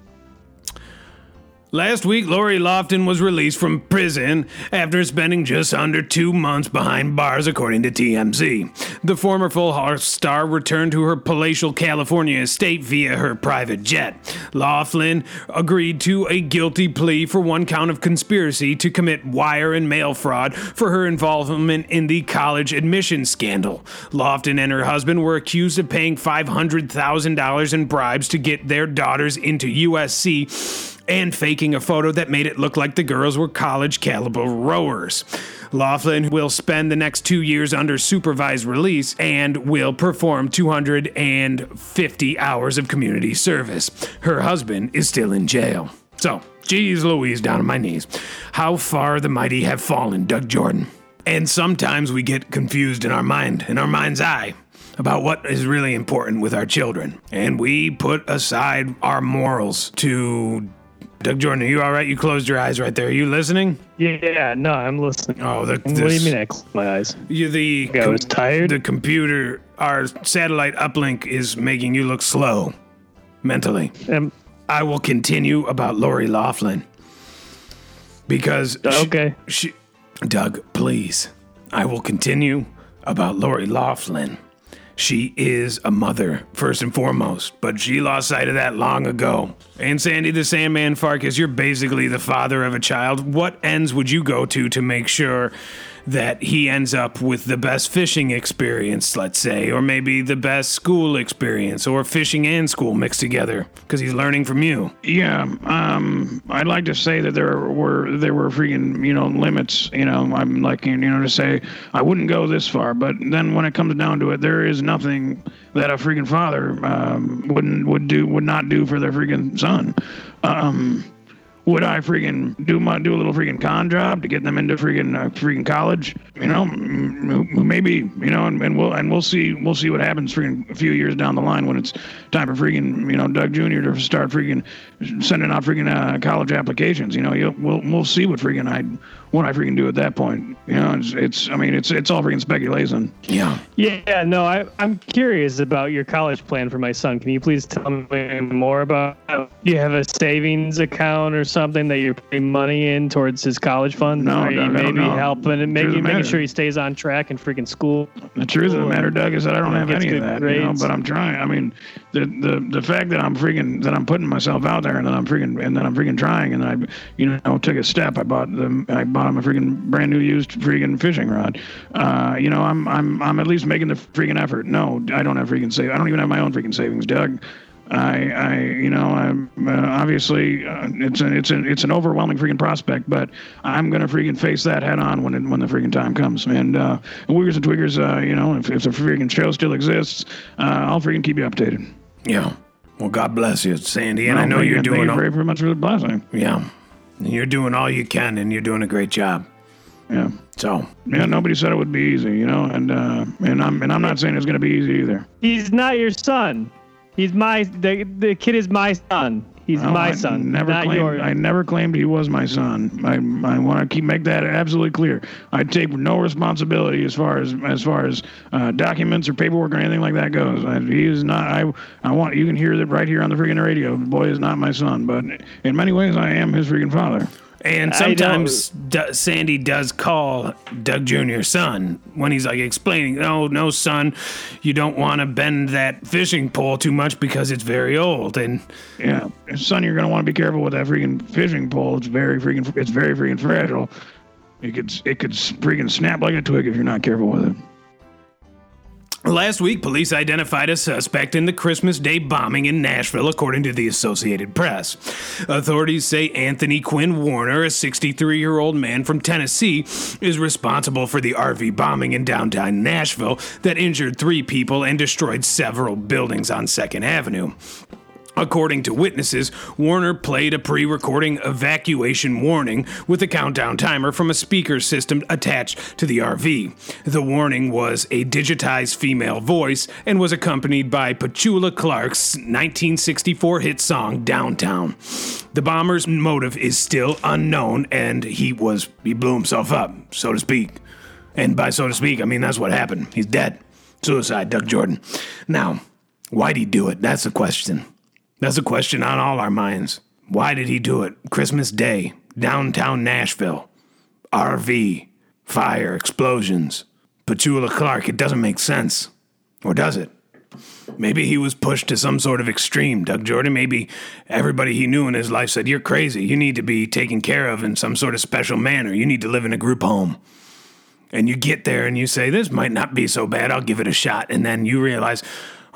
Last week, Lori Loughlin was released from prison after spending just under two months behind bars, according to TMZ. The former Full House star returned to her palatial California estate via her private jet. Loughlin agreed to a guilty plea for one count of conspiracy to commit wire and mail fraud for her involvement in the college admissions scandal. Loughlin and her husband were accused of paying $500,000 in bribes to get their daughters into USC and faking a photo that made it look like the girls were college caliber rowers. Loughlin will spend the next two years under supervised release and will perform 250 hours of community service. Her husband is still in jail. So, geez Louise, down on my knees. How far the mighty have fallen, Doug Jordan. And sometimes we get confused in our mind, in our mind's eye, about what is really important with our children. And we put aside our morals to. Doug Jordan, are you all right? You closed your eyes right there. Are you listening? Yeah, no, I'm listening. Oh, the, what do you mean I closed my eyes? You, the I was tired? The computer, our satellite uplink, is making you look slow mentally. Um, I will continue about Lori Loughlin because she- okay. she, Doug, please. I will continue about Lori Loughlin. She is a mother, first and foremost, but she lost sight of that long ago. And Sandy the Sandman Farkas, you're basically the father of a child. What ends would you go to to make sure that he ends up with the best fishing experience, let's say, or maybe the best school experience, or fishing and school mixed together because he's learning from you? Yeah, um, I'd like to say that there were there were freaking you know limits. You know, I'm like you know to say I wouldn't go this far, but then when it comes down to it, there is nothing that a freaking father um, wouldn't would do would not do for their freaking son. Um, would I freaking do my do a little freaking con job to get them into freaking uh, freaking college? You know, m- maybe you know, and, and we'll and we'll see we'll see what happens freaking a few years down the line when it's time for freaking you know Doug Jr. to start freaking sending out freaking uh, college applications. You know, you'll, we'll we'll see what freaking I what I freaking do at that point. You know, it's it's I mean it's it's all freaking speculation. Yeah. Yeah, no, I, I'm curious about your college plan for my son. Can you please tell me more about? Do you have a savings account or something that you're putting money in towards his college fund? No, Are you Doug, I don't maybe know. helping and Truth making, making sure he stays on track in freaking school? The truth of the matter, Doug, is that I don't have Gets any of good that. You know, but I'm trying. I mean, the the the fact that I'm freaking that I'm putting myself out there and that I'm freaking and that I'm freaking trying and I, you know, took a step. I bought them. I bought him a freaking brand new used freaking fishing rod. Uh, you know, I'm I'm I'm at least making the freaking effort. No, I don't have freaking save. I don't even have my own freaking savings, Doug. I, I, you know, I'm uh, obviously uh, it's an it's an it's an overwhelming freaking prospect, but I'm gonna freaking face that head on when it, when the freaking time comes. And uh, Wiggers and Twiggers, uh, you know, if, if the freaking show still exists, uh, I'll freaking keep you updated. Yeah. Well, God bless you, Sandy. And I know you're you- doing Thank you all, very, very much for the blessing. yeah. You're doing all you can, and you're doing a great job. Yeah, So, yeah. Nobody said it would be easy, you know, and uh, and I'm and I'm not saying it's gonna be easy either. He's not your son. He's my the the kid is my son. He's Well, my I son, Never not claimed. yours. I never claimed he was my son. I I want to keep make that absolutely clear. I take no responsibility as far as as far as uh, documents or paperwork or anything like that goes. I, he is not. I I want you can hear that right here on the freaking radio. The boy is not my son, but in many ways I am his freaking father. And sometimes D- Sandy does call Doug Jr.'s son when he's like explaining, no, no, son, you don't want to bend that fishing pole too much because it's very old. And Yeah, son, you're gonna want to be careful with that freaking fishing pole. It's very freaking. It's very freaking fragile. It could it could freaking snap like a twig if you're not careful with it. Last week, police identified a suspect in the Christmas Day bombing in Nashville, according to the Associated Press. Authorities say Anthony Quinn Warner, a 63 year old man from Tennessee, is responsible for the RV bombing in downtown Nashville that injured three people and destroyed several buildings on 2nd Avenue. According to witnesses, Warner played a pre recording evacuation warning with a countdown timer from a speaker system attached to the RV. The warning was a digitized female voice and was accompanied by Petula Clark's 1964 hit song Downtown. The bomber's motive is still unknown and he was he blew himself up, so to speak. And by so to speak, I mean that's what happened. He's dead. Suicide, Doug Jordan. Now, why'd he do it? That's the question. That's a question on all our minds. Why did he do it? Christmas Day, downtown Nashville, RV, fire, explosions. Petula Clark, it doesn't make sense. Or does it? Maybe he was pushed to some sort of extreme, Doug Jordan. Maybe everybody he knew in his life said, You're crazy. You need to be taken care of in some sort of special manner. You need to live in a group home. And you get there and you say, This might not be so bad. I'll give it a shot. And then you realize,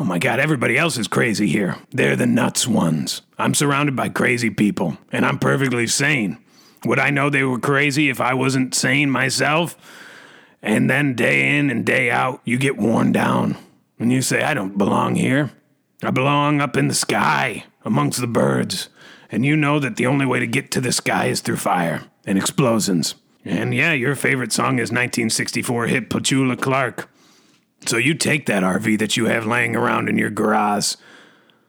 Oh my God, everybody else is crazy here. They're the nuts ones. I'm surrounded by crazy people, and I'm perfectly sane. Would I know they were crazy if I wasn't sane myself? And then day in and day out, you get worn down. And you say, I don't belong here. I belong up in the sky amongst the birds. And you know that the only way to get to the sky is through fire and explosions. And yeah, your favorite song is 1964 hit Petula Clark. So you take that RV that you have laying around in your garage.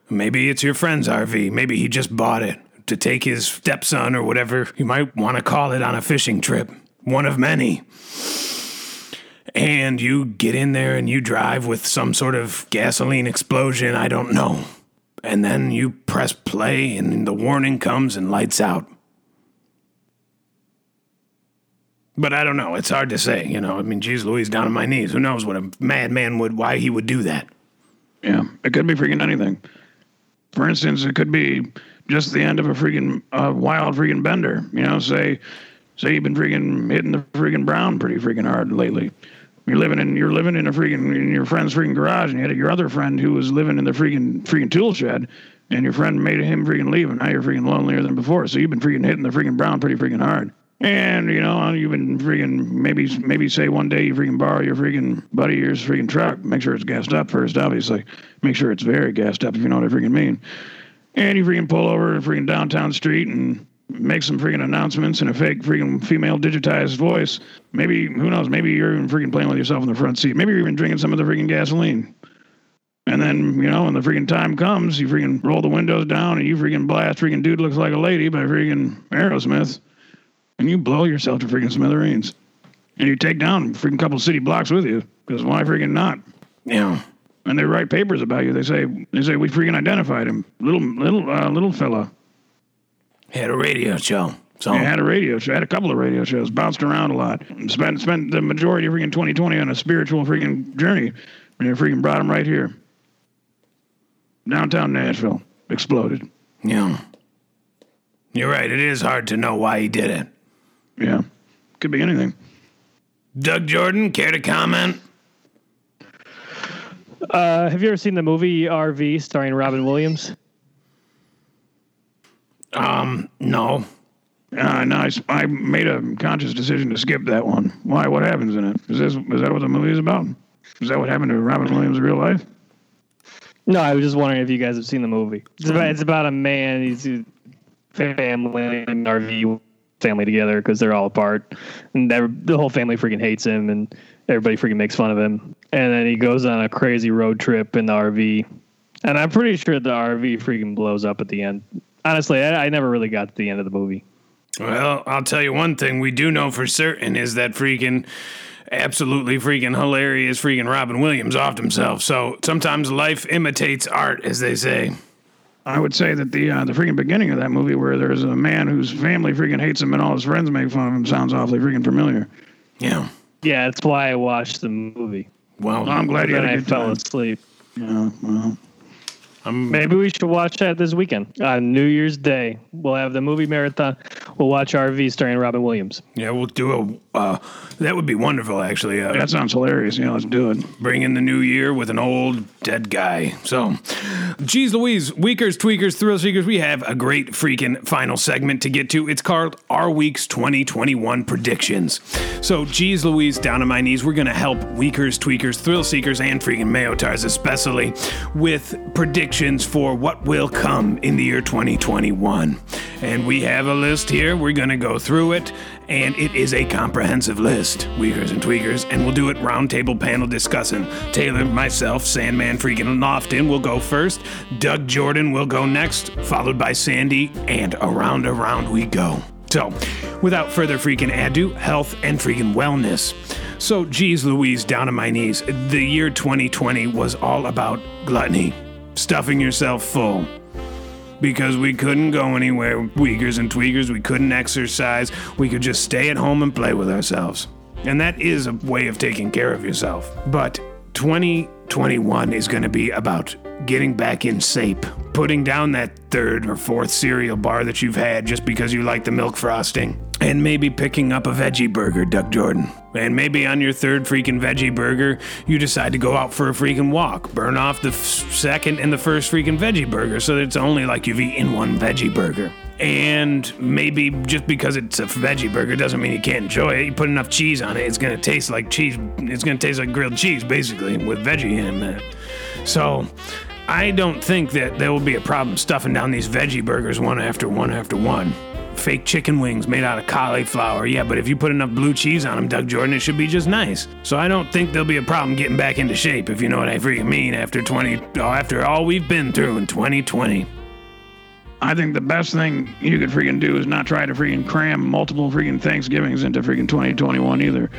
Maybe it's your friend's RV. Maybe he just bought it to take his stepson or whatever you might want to call it on a fishing trip. One of many. And you get in there and you drive with some sort of gasoline explosion, I don't know. And then you press play and the warning comes and lights out. But I don't know. It's hard to say. You know, I mean, geez Louise, down on my knees. Who knows what a madman would, why he would do that? Yeah, it could be freaking anything. For instance, it could be just the end of a freaking uh, wild freaking bender. You know, say, say you've been freaking hitting the freaking brown pretty freaking hard lately. You're living in you're living in a freaking in your friend's freaking garage, and you had your other friend who was living in the freaking freaking tool shed, and your friend made him freaking leave, and now you're freaking lonelier than before. So you've been freaking hitting the freaking brown pretty freaking hard. And you know, you've been freaking maybe maybe say one day you freaking borrow your freaking buddy your freaking truck. Make sure it's gassed up first, obviously. Make sure it's very gassed up if you know what I freaking mean. And you freaking pull over a freaking downtown street and make some freaking announcements in a fake freaking female digitized voice. Maybe who knows? Maybe you're even freaking playing with yourself in the front seat. Maybe you're even drinking some of the freaking gasoline. And then, you know, when the freaking time comes, you freaking roll the windows down and you freaking blast freaking dude looks like a lady by freaking Aerosmith and you blow yourself to freaking smithereens. And you take down freaking couple city blocks with you, because why freaking not? Yeah. And they write papers about you. They say they say we freaking identified him, little little uh, little fella. Had a radio show. So He had a radio show, had a couple of radio shows, bounced around a lot, spent spent the majority of freaking 2020 on a spiritual freaking journey. And they freaking brought him right here, downtown Nashville, exploded. yeah. You're right. It is hard to know why he did it. Yeah, could be anything. Doug Jordan, care to comment? Uh, have you ever seen the movie RV starring Robin Williams? Um, no. Uh, no, I, s- I made a conscious decision to skip that one. Why? What happens in it? Is this is that what the movie is about? Is that what happened to Robin Williams in real life? No, I was just wondering if you guys have seen the movie. It's about, it's about a man. He's a family and RV family together because they're all apart, and the whole family freaking hates him, and everybody freaking makes fun of him. And then he goes on a crazy road trip in the RV, and I'm pretty sure the RV freaking blows up at the end. Honestly, I, I never really got to the end of the movie. Well, I'll tell you one thing we do know for certain is that freaking absolutely freaking hilarious freaking Robin Williams offed himself. So sometimes life imitates art, as they say. I would say that the uh, the freaking beginning of that movie, where there's a man whose family freaking hates him and all his friends make fun of him, sounds awfully freaking familiar. Yeah. Yeah, that's why I watched the movie. Well, I'm glad you Then had a I good fell time. asleep. Yeah, well, I'm, Maybe we should watch that this weekend on New Year's Day. We'll have the movie marathon. we'll watch RV starring Robin Williams. Yeah, we'll do a. Uh, that would be wonderful, actually. Uh, That sounds hilarious. Yeah, let's do it. bring in the new year with an old dead guy. So, geez Louise, Weakers, Tweakers, Thrill Seekers, we have a great freaking final segment to get to. It's called Our Week's 2021 Predictions. So, geez Louise, down on my knees, we're going to help Weakers, Tweakers, Thrill Seekers, and freaking Mayotars especially with predictions for what will come in the year 2021. And we have a list here. We're going to go through it, and it is a comprehensive list, Weakers and Tweakers, and we'll do it roundtable panel discussing. Taylor, myself, Sandman freaking Lofton will go first. Doug Jordan will go next, followed by Sandy, and around around we go. So, without further freaking ado, health and freaking wellness. So, geez Louise, down on my knees. The year 2020 was all about gluttony, stuffing yourself full because we couldn't go anywhere, Weakers and Tweakers. We couldn't exercise. We could just stay at home and play with ourselves. And that is a way of taking care of yourself. But 2021 is going to be about getting back in shape, putting down that third or fourth cereal bar that you've had just because you like the milk frosting. And maybe picking up a veggie burger, Doug Jordan. And maybe on your third freaking veggie burger, you decide to go out for a freaking walk. Burn off the f- second and the first freaking veggie burger so that it's only like you've eaten one veggie burger. And maybe just because it's a veggie burger doesn't mean you can't enjoy it. You put enough cheese on it, it's gonna taste like cheese. It's gonna taste like grilled cheese, basically, with veggie in it. So, I don't think that there will be a problem stuffing down these veggie burgers one after one after one. Fake chicken wings made out of cauliflower, yeah, but if you put enough blue cheese on them, Doug Jordan, it should be just nice. So I don't think there'll be a problem getting back into shape, if you know what I freaking mean, after 20, oh, after all we've been through in 2020. I think the best thing you could freaking do is not try to freaking cram multiple freaking Thanksgivings into freaking 2021 either.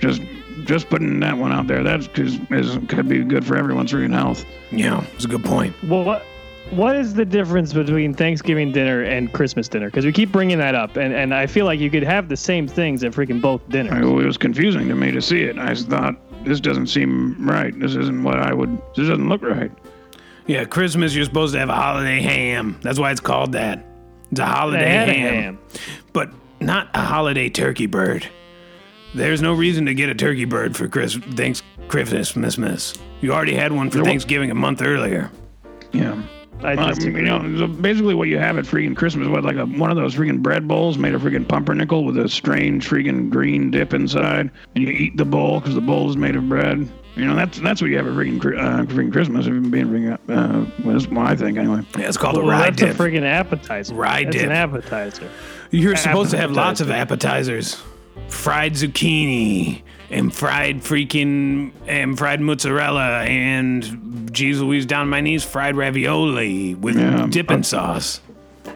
Just just putting that one out there. That's cause is could be good for everyone's freaking health. Yeah, it's a good point. Well, what what is the difference between Thanksgiving dinner and Christmas dinner? Because we keep bringing that up, and, and I feel like you could have the same things at freaking both dinners. I- It was confusing to me to see it. I thought this doesn't seem right. This isn't what I would. This doesn't look right. Yeah, Christmas, you're supposed to have a holiday ham. That's why it's called that. It's a holiday had a ham. ham. But not a holiday turkey bird. There's no reason to get a turkey bird for Chris, thanks, Christmas. You already had one for There Thanksgiving a month earlier. Yeah. I Um, you know, so basically what you have at freaking Christmas, what like a one of those freaking bread bowls made of freaking pumpernickel with a strange freaking green dip inside, and you eat the bowl because the bowl is made of bread. You know, that's that's what you have at freaking uh, freaking Christmas. If you're being freaking, uh, well, that's what I think anyway. Yeah, it's called a well, rye that's dip. a freaking appetizer. Rye that's dip. an appetizer. You're supposed to have lots of Appetizer. appetizers. Fried zucchini and fried freaking and fried mozzarella and geez Louise down my knees fried ravioli with Yeah. dipping sauce.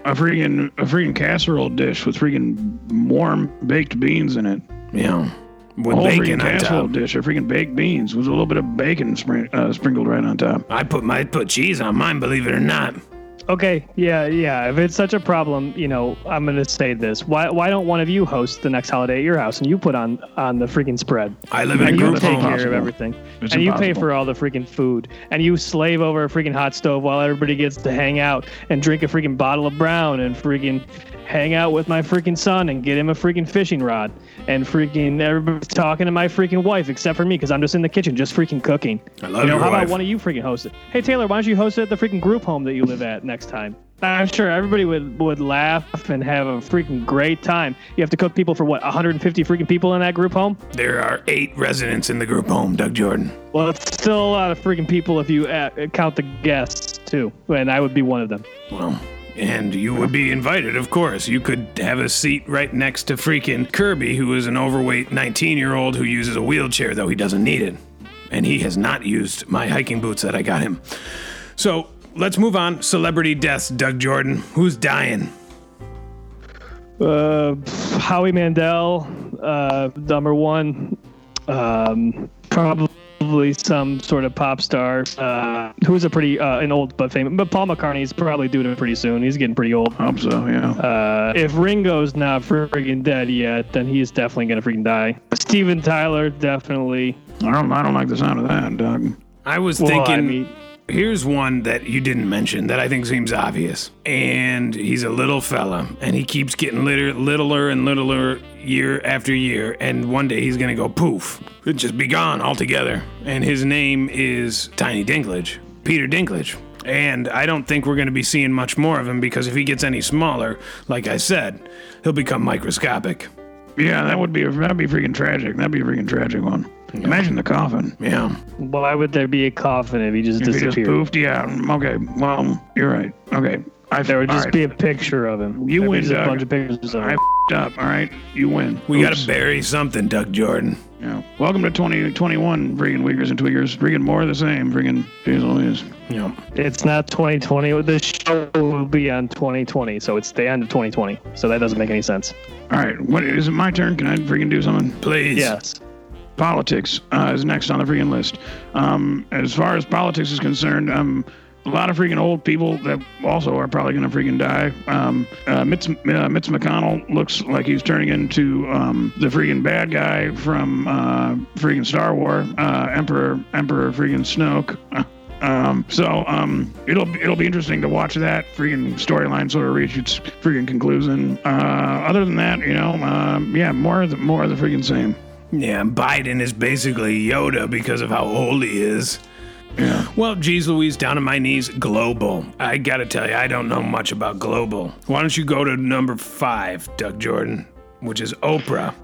A freaking a freaking casserole dish with freaking warm baked beans in it. Yeah. With A whole bacon freaking on casserole dish of freaking baked beans with a little bit of bacon sprin- uh, sprinkled right on top. I put my put cheese on mine, believe it or not. Okay, yeah, yeah. If it's such a problem, you know, I'm gonna say this. Why why don't one of you host the next holiday at your house and you put on on the freaking spread? I live in a And you group take home. care of everything. It's and you pay for all the freaking food. And you slave over a freaking hot stove while everybody gets to hang out and drink a freaking bottle of brown and freaking hang out with my freaking son and get him a freaking fishing rod. And freaking everybody's talking to my freaking wife except for me because I'm just in the kitchen just freaking cooking. I love you know, your how wife. about one of you freaking host it? Hey Taylor, why don't you host it at the freaking group home that you live at next time? I'm sure everybody would, would laugh and have a freaking great time. You have to cook people for what, 150 freaking people in that group home? There are eight residents in the group home, Doug Jordan. Well, it's still a lot of freaking people if you uh, count the guests too, and I would be one of them. Well, and you would be invited, of course. You could have a seat right next to freaking Kirby, who is an overweight 19 year old who uses a wheelchair, though he doesn't need it. And he has not used my hiking boots that I got him. So let's move on. Celebrity deaths, Doug Jordan. Who's dying? Uh, Howie Mandel, uh, number one. Um, probably some sort of pop star uh, who's a pretty uh, an old but famous. But Paul McCartney's probably doing it pretty soon. He's getting pretty old. I Hope so, yeah. Uh, if Ringo's not freaking dead yet, then he's definitely gonna freaking die. Steven Tyler definitely. I don't I don't like the sound of that, Doug. I was Well, thinking. I mean, here's one that you didn't mention that I think seems obvious. And he's a little fella, and he keeps getting litter, littler and littler year after year. And one day he's gonna go poof, He'll just be gone altogether. And his name is Tiny Dinklage, Peter Dinklage. And I don't think we're to be seeing much more of him because if he gets any smaller, like I said, he'll become microscopic. Yeah, that would be that'd be freaking tragic. That'd be a freaking tragic one. Imagine the coffin. Yeah. Well, Why would there be a coffin if he just If he just disappeared? poofed, yeah. Okay, well, you're right. Okay, I There would just right. be a picture of him. You There'd be win, just a Doug. bunch of pictures of I him. f***ed up. All right, you win. We got Oops. to bury something, Doug Jordan. Yeah. Welcome to 2021, freaking Weakers and Tweakers. Freaking more of the same. Freaking jeez Louise. Yeah. It's not 2020. The show will be on 2020, so it's the end of 2020. So that doesn't make any sense. All right, what is it? My turn? Can I freaking do something? Please. Yes. Politics uh, is next on the freaking list. Um, as far as politics is concerned, um, a lot of freaking old people that also are probably going to freaking die. Um, uh, Mitch, uh, Mitch McConnell looks like he's turning into um, the freaking bad guy from uh, freaking Star Wars, uh, Emperor Emperor freaking Snoke. Um, so um, it'll it'll be interesting to watch that freaking storyline sort of reach its freaking conclusion. Uh, other than that, you know, um, yeah, more of the more of the freaking same. Yeah, Biden is basically Yoda because of how old he is. Yeah. Well, geez Louise, down on my knees, global. I gotta tell you, I don't know much about global. Why don't you go to number five, Doug Jordan, which is Oprah.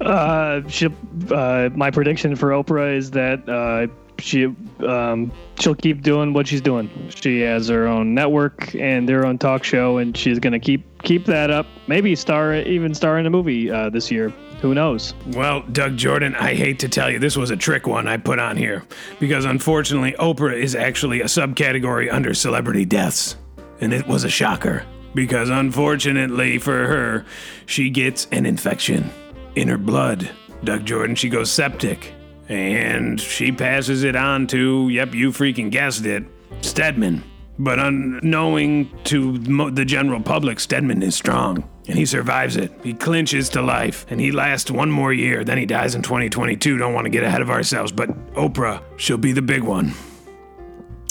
Uh, she, uh, my prediction for Oprah is that uh, she um, she'll keep doing what she's doing. She has her own network and their own talk show, and she's gonna keep keep that up. Maybe star even star in a movie uh, this year. Who knows? Well, Doug Jordan, I hate to tell you, this was a trick one I put on here because unfortunately, Oprah is actually a subcategory under celebrity deaths. And it was a shocker because unfortunately for her, she gets an infection in her blood. Doug Jordan, she goes septic and she passes it on to, yep, you freaking guessed it, Stedman. But unknowing to the general public, Stedman is strong. And he survives it. He clinches to life. And he lasts one more year. Then he dies in 2022. Don't want to get ahead of ourselves. But Oprah, she'll be the big one.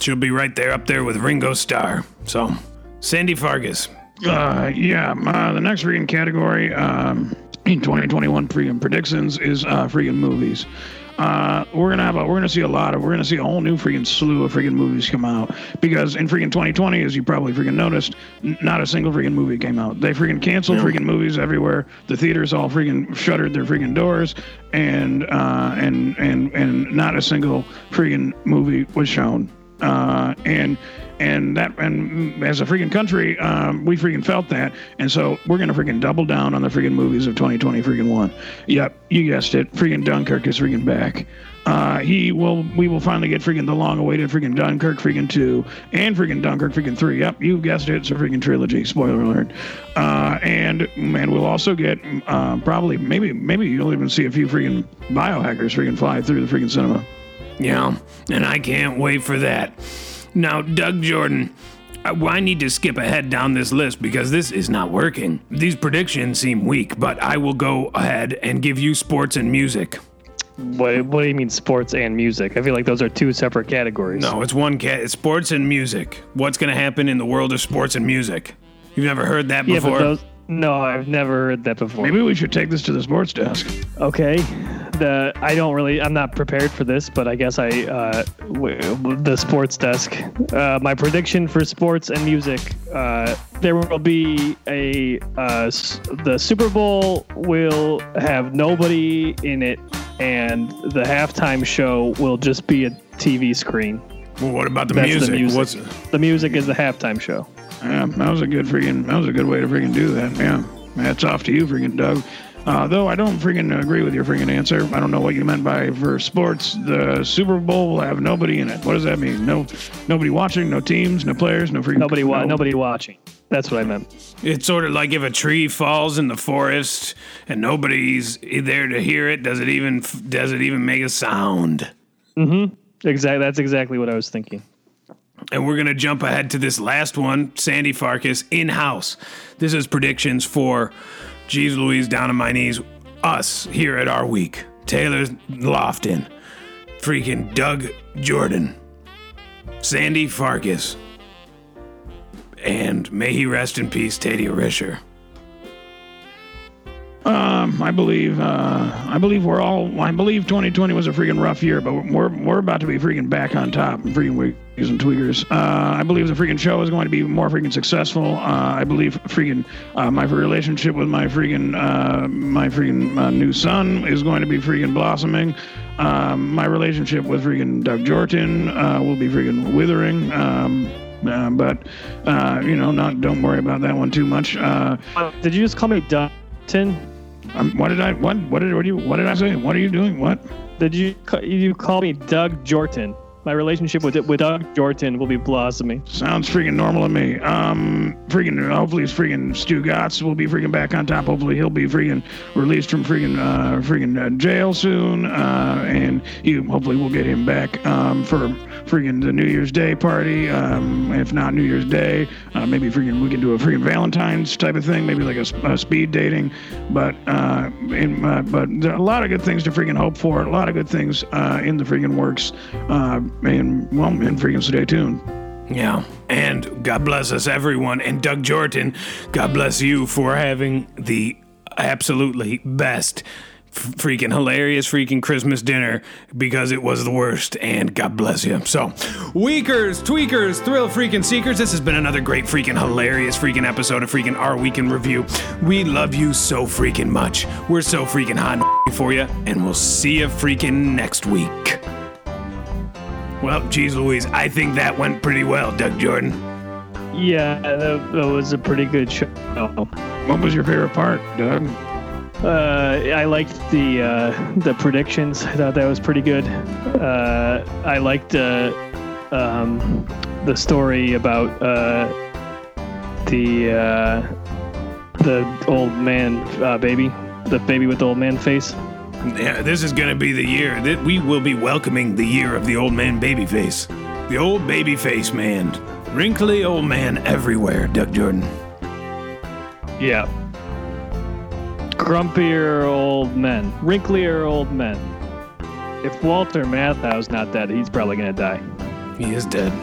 She'll be right there up there with Ringo Starr. So, Sandy Farkas. Uh, yeah, uh, the next freaking category um, in 2021 freaking predictions is uh, freaking movies. Uh, we're gonna have a, we're gonna see a lot of we're gonna see a whole new freaking slew of freaking movies come out because in freaking 2020, as you probably freaking noticed, n- not a single freaking movie came out. They freaking canceled freaking movies everywhere. The theaters all freaking shuttered their freaking doors, and uh, and and and not a single freaking movie was shown. Uh, and and that and as a freaking country, um, we freaking felt that, and so we're gonna freaking double down on the freaking movies of 2020 freaking one. Yep, you guessed it. Freaking Dunkirk is freaking back. Uh, he will. We will finally get freaking the long-awaited freaking Dunkirk freaking two and freaking Dunkirk freaking three. Yep, you guessed it. It's a freaking trilogy. Spoiler alert. Uh, and man, we'll also get uh, probably maybe maybe you'll even see a few freaking biohackers freaking fly through the freaking cinema. Yeah, and I can't wait for that. Now, Doug Jordan, uh, I I need to skip ahead down this list because this is not working. These predictions seem weak, but I will go ahead and give you sports and music. What, what do you mean sports and music? I feel like those are two separate categories. No, it's one cat. It's sports and music. What's going to happen in the world of sports and music? You've never heard that Yeah, before? but those. No, I've never heard that before. Maybe we should take this to the sports desk. Okay, the I don't really I'm not prepared for this, but I guess I uh, w- the sports desk. Uh, my prediction for sports and music: uh, there will be a uh, s- the Super Bowl will have nobody in it, and the halftime show will just be a TV screen. well, what about the That's music? the music. What's The music is the halftime show. Yeah, that was a good freaking. That was a good way to freaking do that. Yeah, hats off to you, freaking Doug. Uh, though I don't freaking agree with your freaking answer. I don't know what you meant by for sports. The Super Bowl will have nobody in it. What does that mean? No, nobody watching, no teams, no players, no freaking Nobody wa- no- nobody watching. That's what I meant. It's sort of like if a tree falls in the forest and nobody's there to hear it. Does it even does it even make a sound? Mm-hmm. Exactly. That's exactly what I was thinking. And we're gonna jump ahead to this last one, Sandy Farkas in house. This is predictions for Jeez Louise down on my knees, us here at our week. Taylor Lofton, freaking Doug Jordan. Sandy Farkas. And may he rest in peace, Tadia Risher. Um, I believe, uh, I believe we're all, I believe 2020 was a freaking rough year, but we're, we're about to be freaking back on top, freaking wiggers and tweakers. Uh, I believe the freaking show is going to be more freaking successful. Uh, I believe freaking, uh, my relationship with my freaking, uh, my freaking uh, new son is going to be freaking blossoming. Um, my relationship with freaking Doug Jordan, will be freaking withering. Um, but, you know, not, don't worry about that one too much. Did you just call me Dutton? Um, what did I, what, what did, what did you, what did I say? What are you doing? What? Did you you call me Doug Jordan? My relationship with with Doug Jordan will be blossoming. Sounds freaking normal to me. Um, freaking, hopefully, it's freaking Stu Gotts will be freaking back on top. Hopefully, he'll be freaking released from freaking, uh, freaking uh, jail soon. Uh, and you, hopefully, we'll get him back, um, for freaking the New Year's Day party. Um, if not New Year's Day, uh, maybe freaking we can do a freaking Valentine's type of thing, maybe like a speed dating. But, uh, in, uh, but there are a lot of good things to freaking hope for. A lot of good things, uh, in the freaking works. Uh, and, well, and freaking stay tuned. Yeah. And God bless us, everyone. And Doug Jordan, God bless you for having the absolutely best, freaking hilarious freaking Christmas dinner because it was the worst. And God bless you. So, Weakers, Tweakers, Thrill Freaking Seekers, this has been another great freaking hilarious freaking episode of freaking Our Week in Review. We love you so freaking much. We're so freaking hot for you. And we'll see you freaking next week. Well, geez Louise, I think that went pretty well, Doug Jordan. Yeah, that, that was a pretty good show. What was your favorite part, Doug? Uh, I liked the uh, the predictions. I thought that was pretty good. Uh, I liked uh, um, the story about uh, the uh, the old man uh, baby, the baby with the old man face. Yeah, this is gonna be the year that we will be welcoming the year of the old man babyface. The old babyface man. Wrinkly old man everywhere, Doug Jordan. Yeah. Grumpier old men, wrinklier old men. If Walter Matthau's not dead, he's probably gonna die. He is dead.